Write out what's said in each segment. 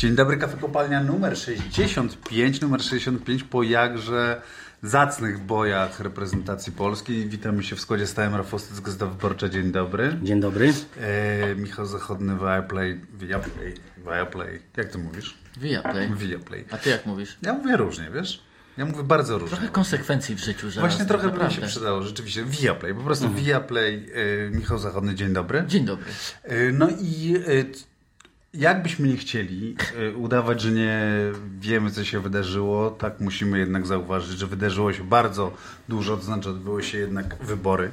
Dzień dobry, kafe kopalnia numer 65, numer 65 po jakże zacnych bojach reprezentacji Polski. Witamy się w składzie stałym Rafał z Gazeta Wyborcza. Dzień dobry. Dzień dobry. E, Michał Zachodny, Viaplay, Viaplay, Viaplay. Jak ty mówisz? Viaplay. Viaplay. A ty jak mówisz? Ja mówię różnie, wiesz? Ja mówię bardzo różnie. Trochę konsekwencji w życiu, że Właśnie trochę by mi się przydało, rzeczywiście. Viaplay, po prostu Mhm. Viaplay. E, Michał Zachodny, dzień dobry. Dzień dobry. E, No i e, jakbyśmy nie chcieli e, udawać, że nie wiemy, co się wydarzyło, tak musimy jednak zauważyć, że wydarzyło się bardzo dużo, to znaczy odbyły się jednak wybory.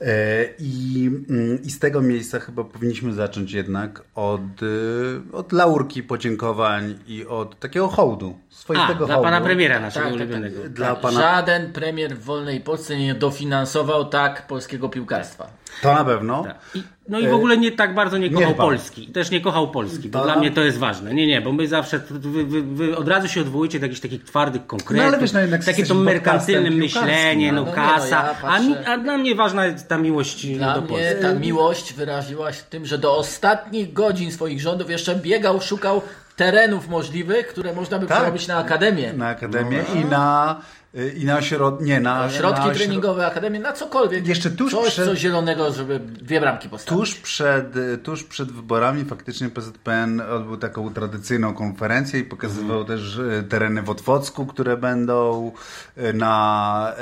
E, I, mm, i z tego miejsca chyba powinniśmy zacząć jednak od, e, od laurki podziękowań i od takiego hołdu, A, dla pana premiera naszego Tak, tak, tak. ulubionego. Dla Tak, pana- Żaden premier w wolnej Polsce nie dofinansował tak polskiego piłkarstwa. To na pewno. Tak. I, no i w ogóle nie tak bardzo nie kochał pan. Polski. Też nie kochał Polski, bo To- dla mnie to jest ważne. Nie, nie, bo my zawsze, wy, wy, wy od razu się odwołujecie do jakichś takich twardych konkretów. No ale wiesz, no jednak takie to merkantylne myślenie, no, no. No nie, no, kasa. ja a, mi, patrzę- a dla mnie ważna jest ta miłość Dla do mnie Polski. ta miłość wyraziła się tym, że do ostatnich godzin swoich rządów jeszcze biegał, szukał terenów możliwych, które można by Tak. przerobić na akademię. Na akademię i na, y, i na ośrod... Nie, na... Środki na treningowe, akademię, na cokolwiek. Jeszcze tuż Coś, przed- co zielonego, żeby dwie bramki postawić. Tuż przed, y, tuż przed wyborami faktycznie PZPN odbył taką tradycyjną konferencję i pokazywał Mhm. też y, tereny w Otwocku, które będą na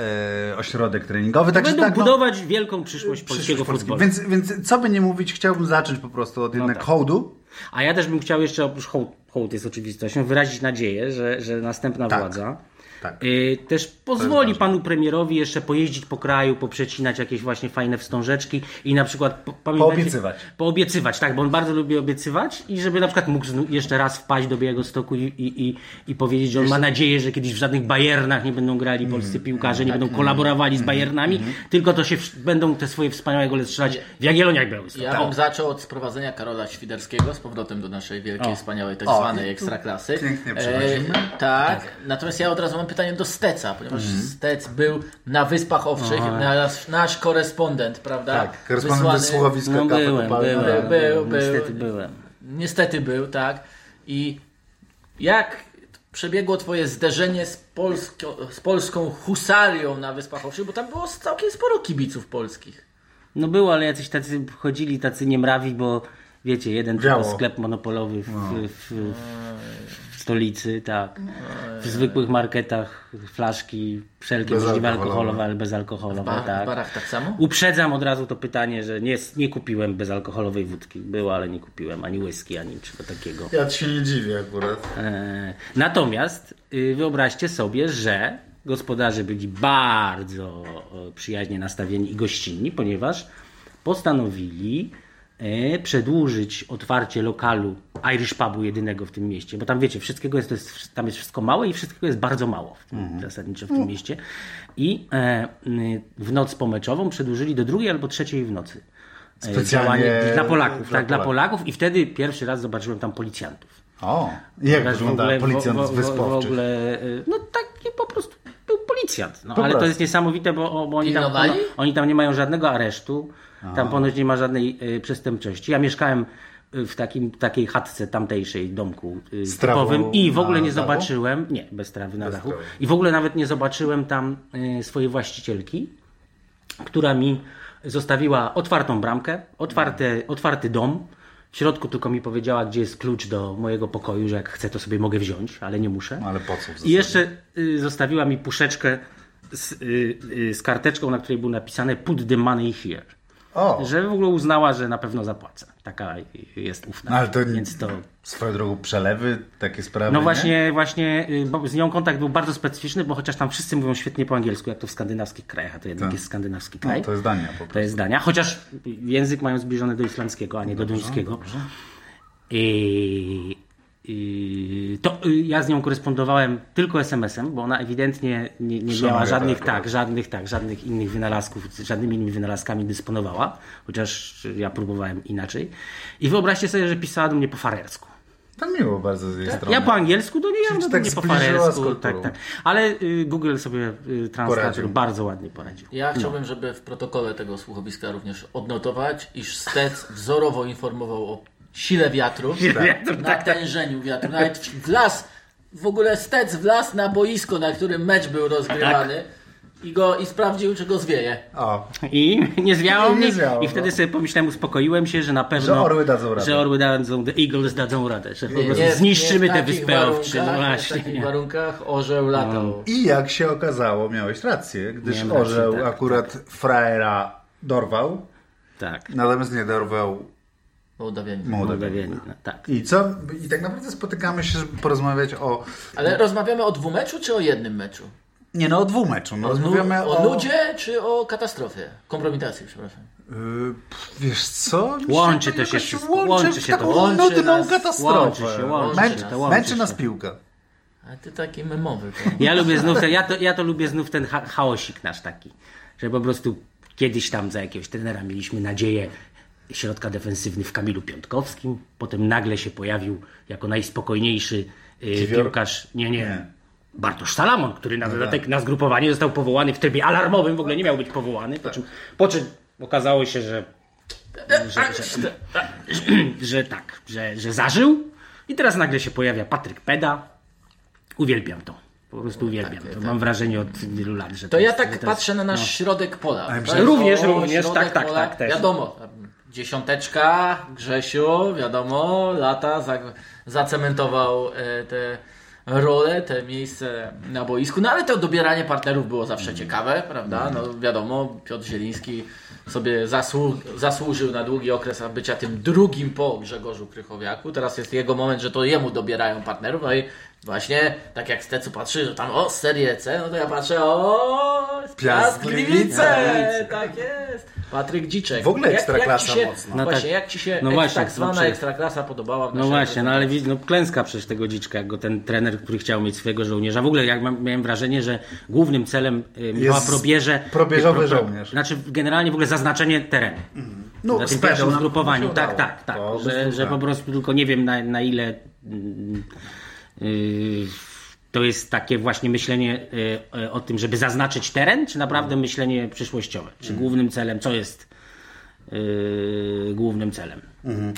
y, ośrodek treningowy. Także Będą tak, no, budować wielką przyszłość polskiego przyszłość futbolu. Więc, więc co by nie mówić, chciałbym zacząć po prostu od jednak tak. hołdu. A ja też bym chciał jeszcze, oprócz hołd, hołd jest oczywistością, wyrazić nadzieję, że, że następna Tak. władza Tak. y, też pozwoli panu premierowi jeszcze pojeździć po kraju, poprzecinać jakieś właśnie fajne wstążeczki i na przykład Poobiecywać. Poobiecywać, tak, bo on bardzo lubi obiecywać i żeby na przykład mógł jeszcze raz wpaść do Białego Stoku i, i, i, i powiedzieć, że on ma nadzieję, że kiedyś w żadnych Bayernach nie będą grali polscy Mhm. piłkarze, nie będą kolaborowali z Bayernami, tylko to się w, będą te swoje wspaniałe gole strzelać w Jagielloniach Białystok. Ja bym zaczął od sprowadzenia Karola Świderskiego z powrotem do naszej wielkiej, O. wspaniałej, tak O, zwanej ekstraklasy. pięknie przechodzimy. tak. natomiast ja od razu mam pytanie do Steca, ponieważ Stec był na Wyspach Owczych, nasz, nasz korespondent, prawda? Tak, korespondent Wysłany- ze słuchowiska No byłem, Kopalne. byłem, Był, był. niestety byłem. Niestety był, tak. I jak przebiegło twoje zderzenie z, polsko, z polską husarią na Wyspach Owczych, bo tam było całkiem sporo kibiców polskich. No było, ale jacyś tacy chodzili, tacy niemrawi, bo wiecie, jeden tylko sklep monopolowy w, w, w, w stolicy, tak. W zwykłych marketach flaszki wszelkie możliwe alkoholowe, ale bezalkoholowe, Ba- W tak. barach tak samo? Uprzedzam od razu to pytanie, że nie, nie kupiłem bezalkoholowej wódki. Było, ale nie kupiłem ani whisky, ani niczego takiego. Ja ci się nie dziwię akurat. E, Natomiast y, wyobraźcie sobie, że gospodarze byli bardzo przyjaźnie nastawieni i gościnni, ponieważ postanowili przedłużyć otwarcie lokalu Irish Pubu jedynego w tym mieście, bo tam wiecie, wszystkiego jest, to jest tam jest wszystko małe i wszystkiego jest bardzo mało w tym, zasadniczo w tym mieście. I e, w noc pomeczową przedłużyli do drugiej albo trzeciej w nocy. E, Specjalnie działanie dla Polaków, dla tak, dla Polaków. Polaków i wtedy pierwszy raz zobaczyłem tam policjantów. O, jak wygląda policjant w, z w, w, Wysp w ogóle, y, no taki po prostu był policjant. No, Po ale to jest niesamowite, bo, bo oni, tam, oni tam nie mają żadnego aresztu, tam ponoć nie ma żadnej y, przestępczości. Ja mieszkałem y, w takim, takiej chatce tamtejszej domku y, Z typowym i w ogóle nie dachu? zobaczyłem, nie, bez trawy na Bez dachu, trawy. i w ogóle nawet nie zobaczyłem tam swojej właścicielki, która mi zostawiła otwartą bramkę, otwarte, otwarty dom. W środku tylko mi powiedziała, gdzie jest klucz do mojego pokoju, że jak chcę, to sobie mogę wziąć, ale nie muszę. No, ale po co w I jeszcze zostawiła mi puszeczkę z, z karteczką, na której było napisane put the money here. O, Że w ogóle uznała, że na pewno zapłacę. Taka jest ufna. no ale to, Więc to swoją drogą przelewy, takie sprawy, no nie? właśnie, właśnie y, z nią kontakt był bardzo specyficzny, bo chociaż tam wszyscy mówią świetnie po angielsku, jak to w skandynawskich krajach, a to jednak Tak. jest skandynawski No, kraj. to jest Dania po prostu. To jest Dania, chociaż język mają zbliżony do islandzkiego, a nie do duńskiego. I, to y, ja z nią korespondowałem tylko SMS-em, bo ona ewidentnie nie, nie miała żadnych, akurat. tak, żadnych, tak, żadnych innych wynalazków, żadnymi innymi wynalazkami dysponowała, chociaż ja próbowałem inaczej. I wyobraźcie sobie, że pisała do mnie po farersku. To miło bardzo z jej strony. Ja po angielsku do niej, ja do tak mnie po farersku. Tak, tak. Ale y, Google sobie y, translator Poradził. bardzo ładnie poradził. Ja chciałbym, żeby w protokole tego słuchowiska również odnotować, iż Stec wzorowo informował o sile wiatru, Sile wiatru, tak, tak. natężeniu wiatru. Nawet w las, w ogóle stec w las na boisko, na którym mecz był rozgrywany Tak. i, go, i sprawdził, czy go zwieje. O, I nie zwiało nie mnie. zwiało, I wtedy no. sobie pomyślałem, uspokoiłem się, że na pewno. Że orły dadzą radę. Że orły dadzą, the Eagles dadzą radę. Że po Nie, prostu nie, zniszczymy nie w tę wyspę owczy. No warunkach, nie W takich właśnie. warunkach orzeł latał. I jak się okazało, miałeś rację, gdyż Miałem rację, orzeł tak, akurat frajera dorwał, Tak. natomiast nie dorwał Mołdawianie. Mołdawianina. No, tak. I co? I tak naprawdę spotykamy się, żeby porozmawiać o... Ale rozmawiamy o dwumeczu czy o jednym meczu? Nie no, o dwumeczu. No, O, rozmawiamy o... o nudzie czy o katastrofie? Kompromitacji, przepraszam. Yy, wiesz co? Mi Łączy to to się wszystko, Łączy, łączy się to. Łączy nudną nas- katastrofę. łączy się, łączy męczy, się, to łączy męczy się. nas piłka. A ty taki memowy. Ja lubię znów ten, ja to, ja to lubię znów ten cha chaosik nasz taki, że po prostu kiedyś tam za jakiegoś trenera mieliśmy nadzieję środka defensywny w Kamilu Piątkowskim, potem nagle się pojawił jako najspokojniejszy y, Kiwior? piłkarz, nie, nie, Nie. Bartosz Salamon, który na dodatek na zgrupowanie został powołany w trybie alarmowym, w ogóle nie miał być powołany, po czym, po czym okazało się, że że, że, że tak, że, że zażył i teraz nagle się pojawia Patryk Peda. Uwielbiam to. Po prostu uwielbiam to. Mam wrażenie od wielu lat, że To ja jest- tak to jest- patrzę na nasz środek pola. Tak? Również, O, również, tak, tak, tak. Wiadomo, dziesiąteczka, Grzesiu, wiadomo, lata za, zacementował e, te rolę, te miejsce na boisku. No ale to dobieranie partnerów było zawsze ciekawe, prawda? No wiadomo, Piotr Zieliński sobie zasłu zasłużył na długi okres bycia tym drugim po Grzegorzu Krychowiaku. Teraz jest jego moment, że to jemu dobierają partnerów. No i właśnie, tak jak Stecu patrzy, że tam o, Serie C, no to ja patrzę o, Piast Gliwice! Gliwice. Tak jest. Patryk Dziczek. W ogóle ekstraklasa jak mocno. No właśnie, tak. jak Ci się No ek- właśnie, tak no zwana przecież- ekstraklasa podobała w No właśnie, no ale no klęska przecież tego dziczka, jak go ten trener, który chciał mieć swojego żołnierza. W ogóle jak miałem wrażenie, że głównym celem Michała Jest Probierze... probierzowy żołnierz. Znaczy generalnie w ogóle zaznaczenie terenu. No, na tym pierwszym zgrupowaniu. się Tak, tak, tak. Bez Że, że po prostu tylko nie wiem na, na ile mm, yy, to jest takie właśnie myślenie yy, o tym, żeby zaznaczyć teren, czy naprawdę myślenie przyszłościowe? Czy głównym celem, co jest yy, głównym celem?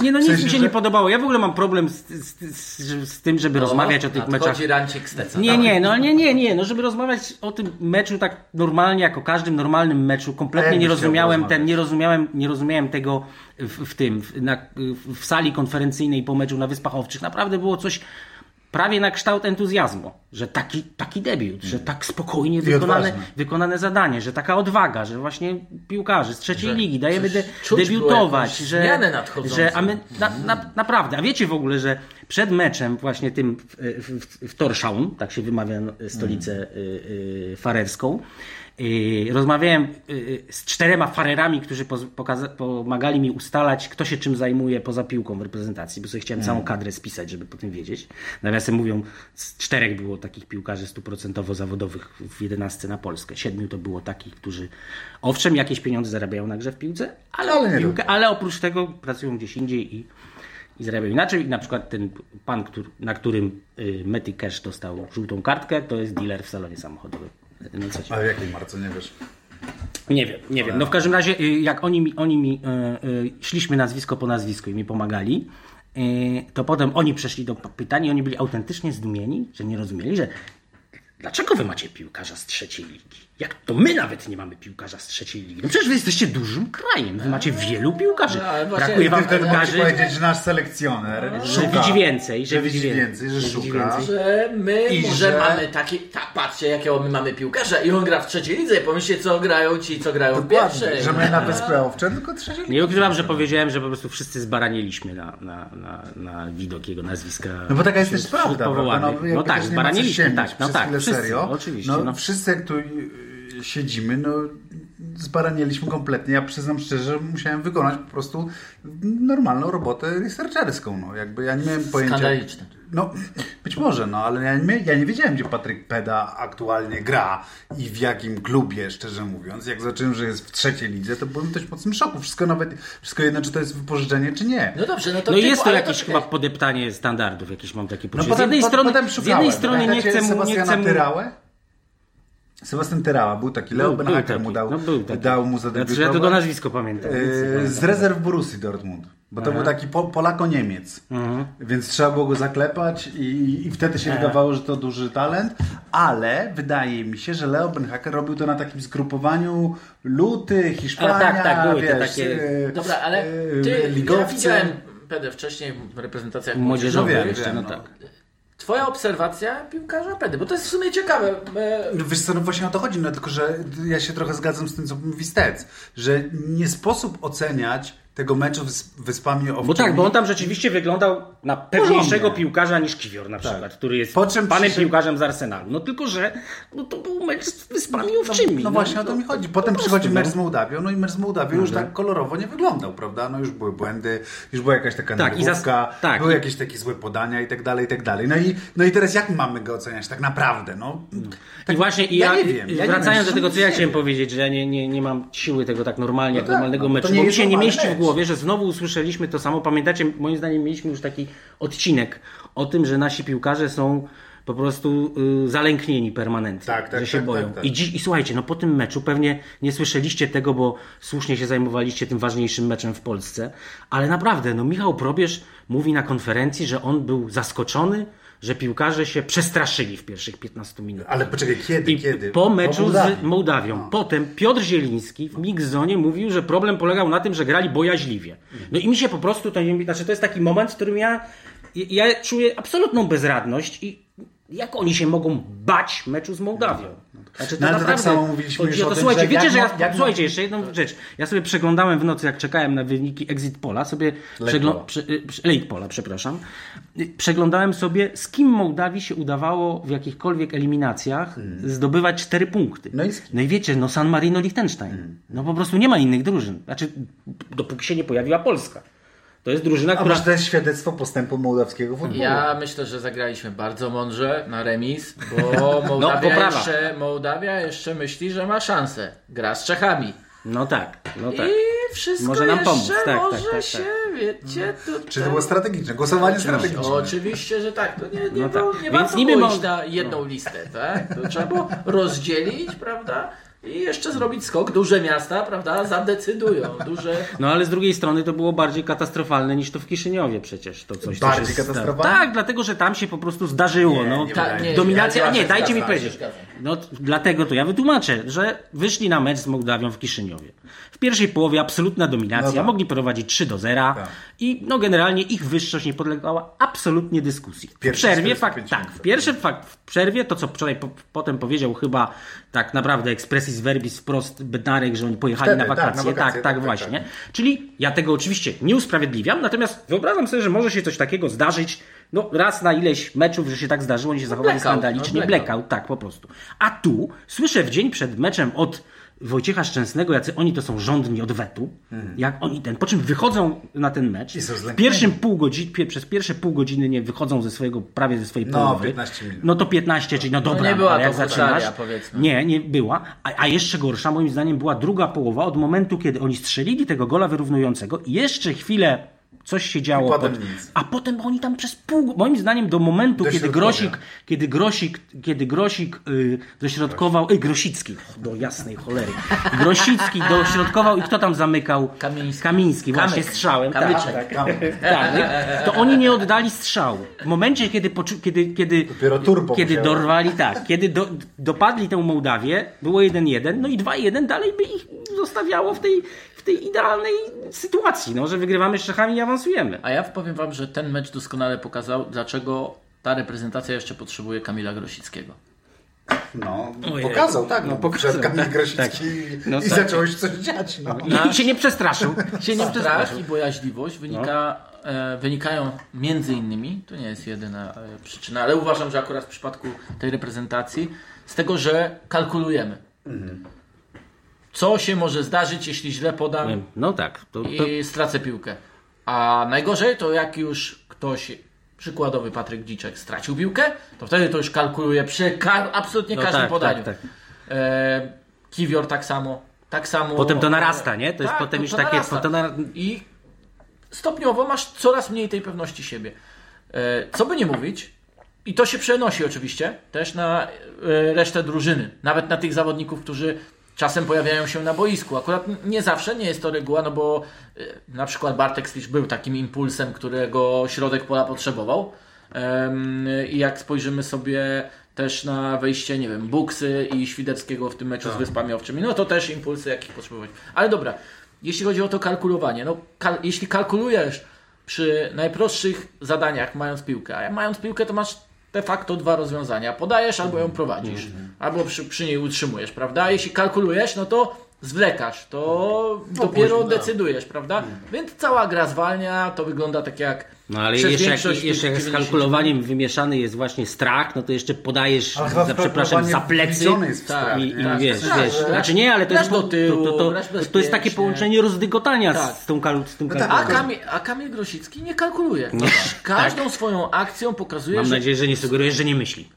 Nie, no nic sensie, mi się że- nie podobało. Ja w ogóle mam problem z, z, z, z tym, żeby rozmawiać o tych meczach. Rancik Steca. Nie, nie, no nie, nie, nie, no żeby rozmawiać o tym meczu tak normalnie, jak o każdym normalnym meczu, kompletnie nie rozumiałem, ten, nie rozumiałem, nie rozumiałem tego w, w tym, w, na, w sali konferencyjnej po meczu na Wyspach Owczych. Naprawdę było coś prawie na kształt entuzjazmu, że taki, taki debiut, że tak spokojnie wykonane, wykonane zadanie, że taka odwaga, że właśnie piłkarzy z trzeciej ligi dajemy de, debiutować, że, zmianę nadchodzącą. że a my na, na, naprawdę, a wiecie w ogóle, że przed meczem właśnie tym w, w, w Torshavn, tak się wymawia stolicę y, y, farerską, y, rozmawiałem y, y, z czterema farerami, którzy pomagali mi ustalać, kto się czym zajmuje poza piłką w reprezentacji, bo sobie chciałem całą kadrę spisać, żeby po tym wiedzieć. Nawiasem mówią, z czterech było takich piłkarzy stuprocentowo zawodowych w 11 na Polskę. Siedmiu to było takich, którzy owszem jakieś pieniądze zarabiają na grze w piłce, ale, Ale piłkę, ale oprócz tego pracują gdzieś indziej i, i zarabiają inaczej. Na przykład ten pan, który, na którym y, Mety Cash dostał żółtą kartkę, to jest dealer w salonie samochodowym. No co ci A w jakiej marce nie wiesz? nie wiem, nie wiem. No w każdym razie, y, jak oni mi, oni mi y, y, szliśmy nazwisko po nazwisku i mi pomagali, y, to potem oni przeszli do pytań i oni byli autentycznie zdumieni, że nie rozumieli, że dlaczego wy macie piłkarza z trzeciej ligi? Jak to my nawet nie mamy piłkarza z trzeciej ligi? No przecież wy jesteście dużym krajem, wy macie wielu piłkarzy. No, właśnie- Brakuje wam piłkarzy, powiedzieć, że nasz selekcjoner że szuka, widzi więcej, że widzi więcej, że widzi szuka. więcej. Że my I może że- mamy taki, tak patrzcie jakiego my mamy piłkarza i on gra w trzeciej lidze, pomyślcie co grają ci, co grają w Dokładnie, pierwszej. że my na Wyspę Owcze tylko trzecie Nie ukrywam, że powiedziałem, że po prostu wszyscy zbaraniliśmy na, na, na, na widok jego nazwiska. No bo taka jest też prawda, prawda? jakby No tak, zbaraniliśmy, tak, no tak, wszyscy, oczywiście. No, No. Wszyscy tu siedzimy, no zbaranieliśmy kompletnie. Ja przyznam szczerze, że musiałem wykonać po prostu normalną robotę researcherską. No. Jakby ja nie miałem pojęcia... Skandaliczne. No, być może, no, ale ja nie, ja nie wiedziałem, gdzie Patryk Peda aktualnie gra i w jakim klubie, szczerze mówiąc. Jak zacząłem, że jest w trzeciej lidze, to byłem w dość mocnym szoku. Wszystko nawet, wszystko jedno, czy to jest wypożyczenie, czy nie. No dobrze, no to No typu, jest to jakieś to- chyba podeptanie standardów, jakieś mam takie No poczucie. potem, z jednej strony, potem z jednej strony nie chcę mu, nie Sebastiana chcę mu... Tyrałę? Sebastian Tyrała był taki, Leo Był- był Benhaker taki, mu dał, no był taki. dał mu Znaczy, ja zadebiutować. tylko nazwisko pamiętam. Yy, z rezerw Borussii Dortmund. Bo to był taki po, Polako-Niemiec. Więc trzeba było go zaklepać i, i wtedy się wydawało, że to duży talent. Ale wydaje mi się, że Leo Benhacker robił to na takim zgrupowaniu Luty, Hiszpania, A, tak, tak, były wiesz, takie- e, Dobra, ale e, ty, ja ligowcy. widziałem Pedy wcześniej w reprezentacjach Młodzieżowe młodzieżowych. jeszcze, no wiem, tak. Twoja obserwacja piłkarza Pedy, bo to jest w sumie ciekawe. E, No Wiesz co, no właśnie o to chodzi, no tylko że ja się trochę zgadzam z tym, co mówi Stec, że nie sposób oceniać tego meczu z Wyspami Owczymi. Bo tak, bo on tam rzeczywiście wyglądał na pewniejszego piłkarza niż Kiwior na przykład, który jest Po czym panem przyszedł- piłkarzem z Arsenalu. No tylko, że no to był mecz z Wyspami No, Owczymi. no właśnie o to mi chodzi. Potem po przychodzi prostu, mecz no. z Mołdawią, no i mecz z Mołdawią już tak kolorowo nie wyglądał, prawda? No już były błędy, już była jakaś taka Tak, zas- nerwówka, tak. były jakieś takie złe podania i tak dalej, i tak dalej. No i, no i teraz jak mamy go oceniać tak naprawdę? No, tak, I właśnie i ja, ja, nie wiem. Ja wracając nie do tego, co ja chciałem powiedzieć, że ja nie, nie, nie mam siły tego tak normalnie, jak tak, normalnego no, to meczu, bo mi się nie mieści w mecz. Głowie, że znowu usłyszeliśmy to samo. Pamiętacie, moim zdaniem mieliśmy już taki odcinek o tym, że nasi piłkarze są po prostu y, zalęknieni permanentnie, Tak, tak, że się tak, boją. tak, tak. I, dziś, I słuchajcie, no po tym meczu pewnie nie słyszeliście tego, bo słusznie się zajmowaliście tym ważniejszym meczem w Polsce, ale naprawdę, no Michał Probierz mówi na konferencji, że on był zaskoczony, że piłkarze się przestraszyli w pierwszych 15 minutach. Ale poczekaj, kiedy, I kiedy? po meczu Mołdawii. z Mołdawią. Potem Piotr Zieliński w Mixzonie mówił, że problem polegał na tym, że grali bojaźliwie. No i mi się po prostu, to, nie- znaczy to jest taki moment, w którym ja, ja czuję absolutną bezradność i jak oni się mogą bać meczu z Mołdawią? Znaczy, No ale to tak samo mówiliśmy już o o tym, Słuchajcie, że wiecie, że ja, jak słuchajcie, jeszcze jedną rzecz. Ja sobie przeglądałem w nocy, jak czekałem na wyniki Exit Pola, sobie Late przeglą- Pola. prze, y, Late Pola, przepraszam. Y, Przeglądałem sobie, z kim Mołdawii się udawało w jakichkolwiek eliminacjach zdobywać cztery punkty. No i no i wiecie, no San Marino, Liechtenstein. No po prostu nie ma innych drużyn. Znaczy, dopóki się nie pojawiła Polska. To jest drużyna, A która... może to jest świadectwo postępu mołdawskiego futbolu? Ja myślę, że zagraliśmy bardzo mądrze na remis, bo Mołdawia, poprawa. jeszcze, Mołdawia jeszcze myśli, że ma szansę. Gra z Czechami. No tak, no tak. I wszystko Może nam jeszcze pomóc, tak, tak, może tak, tak. się, wiecie, tutaj... Czy to było strategiczne? Głosowanie strategiczne. Oczywiście, że tak. To nie, nie, No było, tak. nie Więc warto niby mo- iść na jedną listę, tak? To trzeba było rozdzielić, prawda? I jeszcze zrobić skok. Duże miasta, prawda, zadecydują. Duże... No ale z drugiej strony to było bardziej katastrofalne niż to w Kiszyniowie przecież. To coś, co Bardziej się katastrofalne? Tak, dlatego że tam się po prostu zdarzyło. Nie, no. nie Ta- nie. Dominacja, ja a nie, dajcie mi powiedzieć. No, dlatego to ja wytłumaczę, że wyszli na mecz z Mołdawią w Kiszyniowie. W pierwszej połowie absolutna dominacja, No tak. mogli prowadzić 3 do 0 Tak. i no generalnie ich wyższość nie podlegała absolutnie dyskusji. W przerwie, 45 fakt, tak, w pierwszym fakt, w przerwie, to co wczoraj po, potem powiedział chyba tak naprawdę expressis verbis wprost Bednarek, że oni pojechali Wtedy, na tak, na wakacje, tak, wakacje, tak, tak, właśnie. tak. Czyli ja tego oczywiście nie usprawiedliwiam, natomiast wyobrażam sobie, że może się coś takiego zdarzyć, no raz na ileś meczów, że się tak zdarzyło, oni się zachowali blackout, skandalicznie, no, blackout. blackout. tak po prostu. A tu słyszę w dzień przed meczem od Wojciecha Szczęsnego, jacy oni to są rządni odwetu, jak oni ten, po czym wychodzą na ten mecz, Hmm. W pierwszym pół godzin, przez pierwsze pół godziny nie wychodzą ze swojego, prawie ze swojej No, połowy. 15 minut. No to 15, czyli no dobra, nie była ale to jak zaczynasz, powiedzmy. nie, nie była. A, a jeszcze gorsza, moim zdaniem, była druga połowa od momentu, kiedy oni strzelili tego gola wyrównującego i jeszcze chwilę coś się działo. Potem pod- nic. A potem oni tam przez pół, moim zdaniem do momentu, Do kiedy. Grosik, kiedy Grosik, kiedy Grosik y, dośrodkował, y, Grosicki, do jasnej cholery, Grosicki dośrodkował i kto tam zamykał? Kamiński. Kamiński, właśnie Kamyk. strzałem. Tak, Kamyczek. tak, tak, nie? to oni nie oddali strzału. W momencie, kiedy, poczu- kiedy, kiedy, Dopiero turbo kiedy musiało. dorwali, tak, kiedy do, dopadli tę Mołdawię, było 1-1, no i 2-1 dalej by ich zostawiało w tej, tej idealnej sytuacji, no, że wygrywamy z Czechami i awansujemy. A ja powiem wam, że ten mecz doskonale pokazał, dlaczego ta reprezentacja jeszcze potrzebuje Kamila Grosickiego. No, Ojej. pokazał, tak. No, No, pokazał, Kamil tak, Grosicki tak. No i tak. zaczęło się coś dziać. No. I, I się nie przestraszył. Się nie przestraszył. I bojaźliwość wynika, e, wynikają między innymi, to nie jest jedyna e, przyczyna, ale uważam, że akurat w przypadku tej reprezentacji, z tego, że kalkulujemy. Co się może zdarzyć, jeśli źle podam No tak. To, to, i stracę piłkę. A najgorzej to jak już ktoś, przykładowy Patryk Dziczek, stracił piłkę, to wtedy to już kalkuluje przy ka- absolutnie no każdym tak, podaniu. tak, tak. E, Kiwior tak samo. Tak samo. Potem to narasta, nie? To jest Tak, potem to- już to takie... To nar... I stopniowo masz coraz mniej tej pewności siebie. E, Co by nie mówić, i to się przenosi oczywiście też na e, resztę drużyny. Nawet na tych zawodników, którzy czasem pojawiają się na boisku. Akurat nie zawsze, nie jest to reguła, no bo y, na przykład Bartek Slicz był takim impulsem, którego środek pola potrzebował. I jak spojrzymy sobie też na wejście, nie wiem, Buksy i Śwideckiego w tym meczu z Wyspami Owczymi, no to też impulsy, jakich potrzebować. Ale dobra, jeśli chodzi o to kalkulowanie, no kal- jeśli kalkulujesz przy najprostszych zadaniach mając piłkę, a mając piłkę to masz de facto dwa rozwiązania. Podajesz albo ją prowadzisz, albo przy, przy niej utrzymujesz, prawda? Jeśli kalkulujesz, no to zwlekasz, to dopiero później, tak. decydujesz, prawda? Więc cała gra zwalnia, to wygląda tak jak No ale przez jeszcze jak, jeszcze jak z 90 kalkulowaniem wymieszany jest właśnie strach, no to jeszcze podajesz, za, przepraszam, za plecy jest Tak, strach, i, nie? i tak, wiesz, tak, wiesz. tak. Znaczy nie, ale to jest, do to, tyłu, to, to, to, to jest takie połączenie rozdygotania Tak. z, tą kal, z tym tak, A kalkulatorem. Kamil, a Kamil Grosicki nie kalkuluje. Każdą swoją akcją pokazuje, Mam że... nadzieję, że nie sugerujesz, że nie myśli.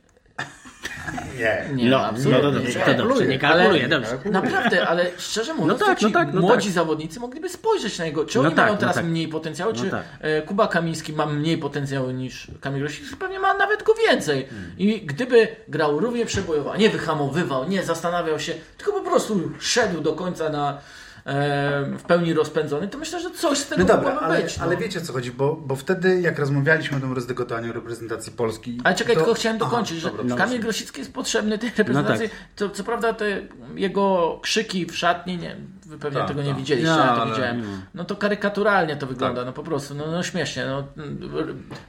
Nie. Nie, No, absolutnie. no to dobrze, nie. to dobrze, nie kalkuluje, dobrze. Naprawdę, ale szczerze mówiąc, No tak, no tak, no młodzi tak. zawodnicy mogliby spojrzeć na niego. Czy No oni tak, mają no teraz tak. mniej potencjału, No czy tak. e, Kuba Kamiński ma mniej potencjału niż Kamil Grosicki? Pewnie ma nawet go więcej. Hmm. I gdyby grał równie przebojowo, a nie wyhamowywał, nie zastanawiał się, tylko po prostu szedł do końca na w pełni rozpędzony, to myślę, że coś z tego No dobra, mogłoby ale, być. No. ale wiecie o co chodzi, bo, bo wtedy jak rozmawialiśmy o tym rozdygotowaniu reprezentacji Polski... Ale czekaj, to... tylko chciałem Aha, dokończyć, że dobra, Kamil. Grosicki jest potrzebny tej reprezentacji. No tak. to, co prawda te jego krzyki w szatni, nie, wy pewnie Tak, tego nie tak. widzieliście, ja to ale- widziałem. No to karykaturalnie to wygląda, no po prostu, no, no śmiesznie. No.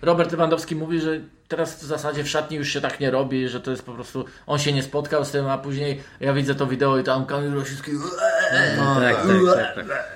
Robert Lewandowski mówi, że teraz w zasadzie w szatni już się tak nie robi, że to jest po prostu, on się nie spotkał z tym, a później ja widzę to wideo i tam Kamil Grosicki Tak, tak, tak, tak.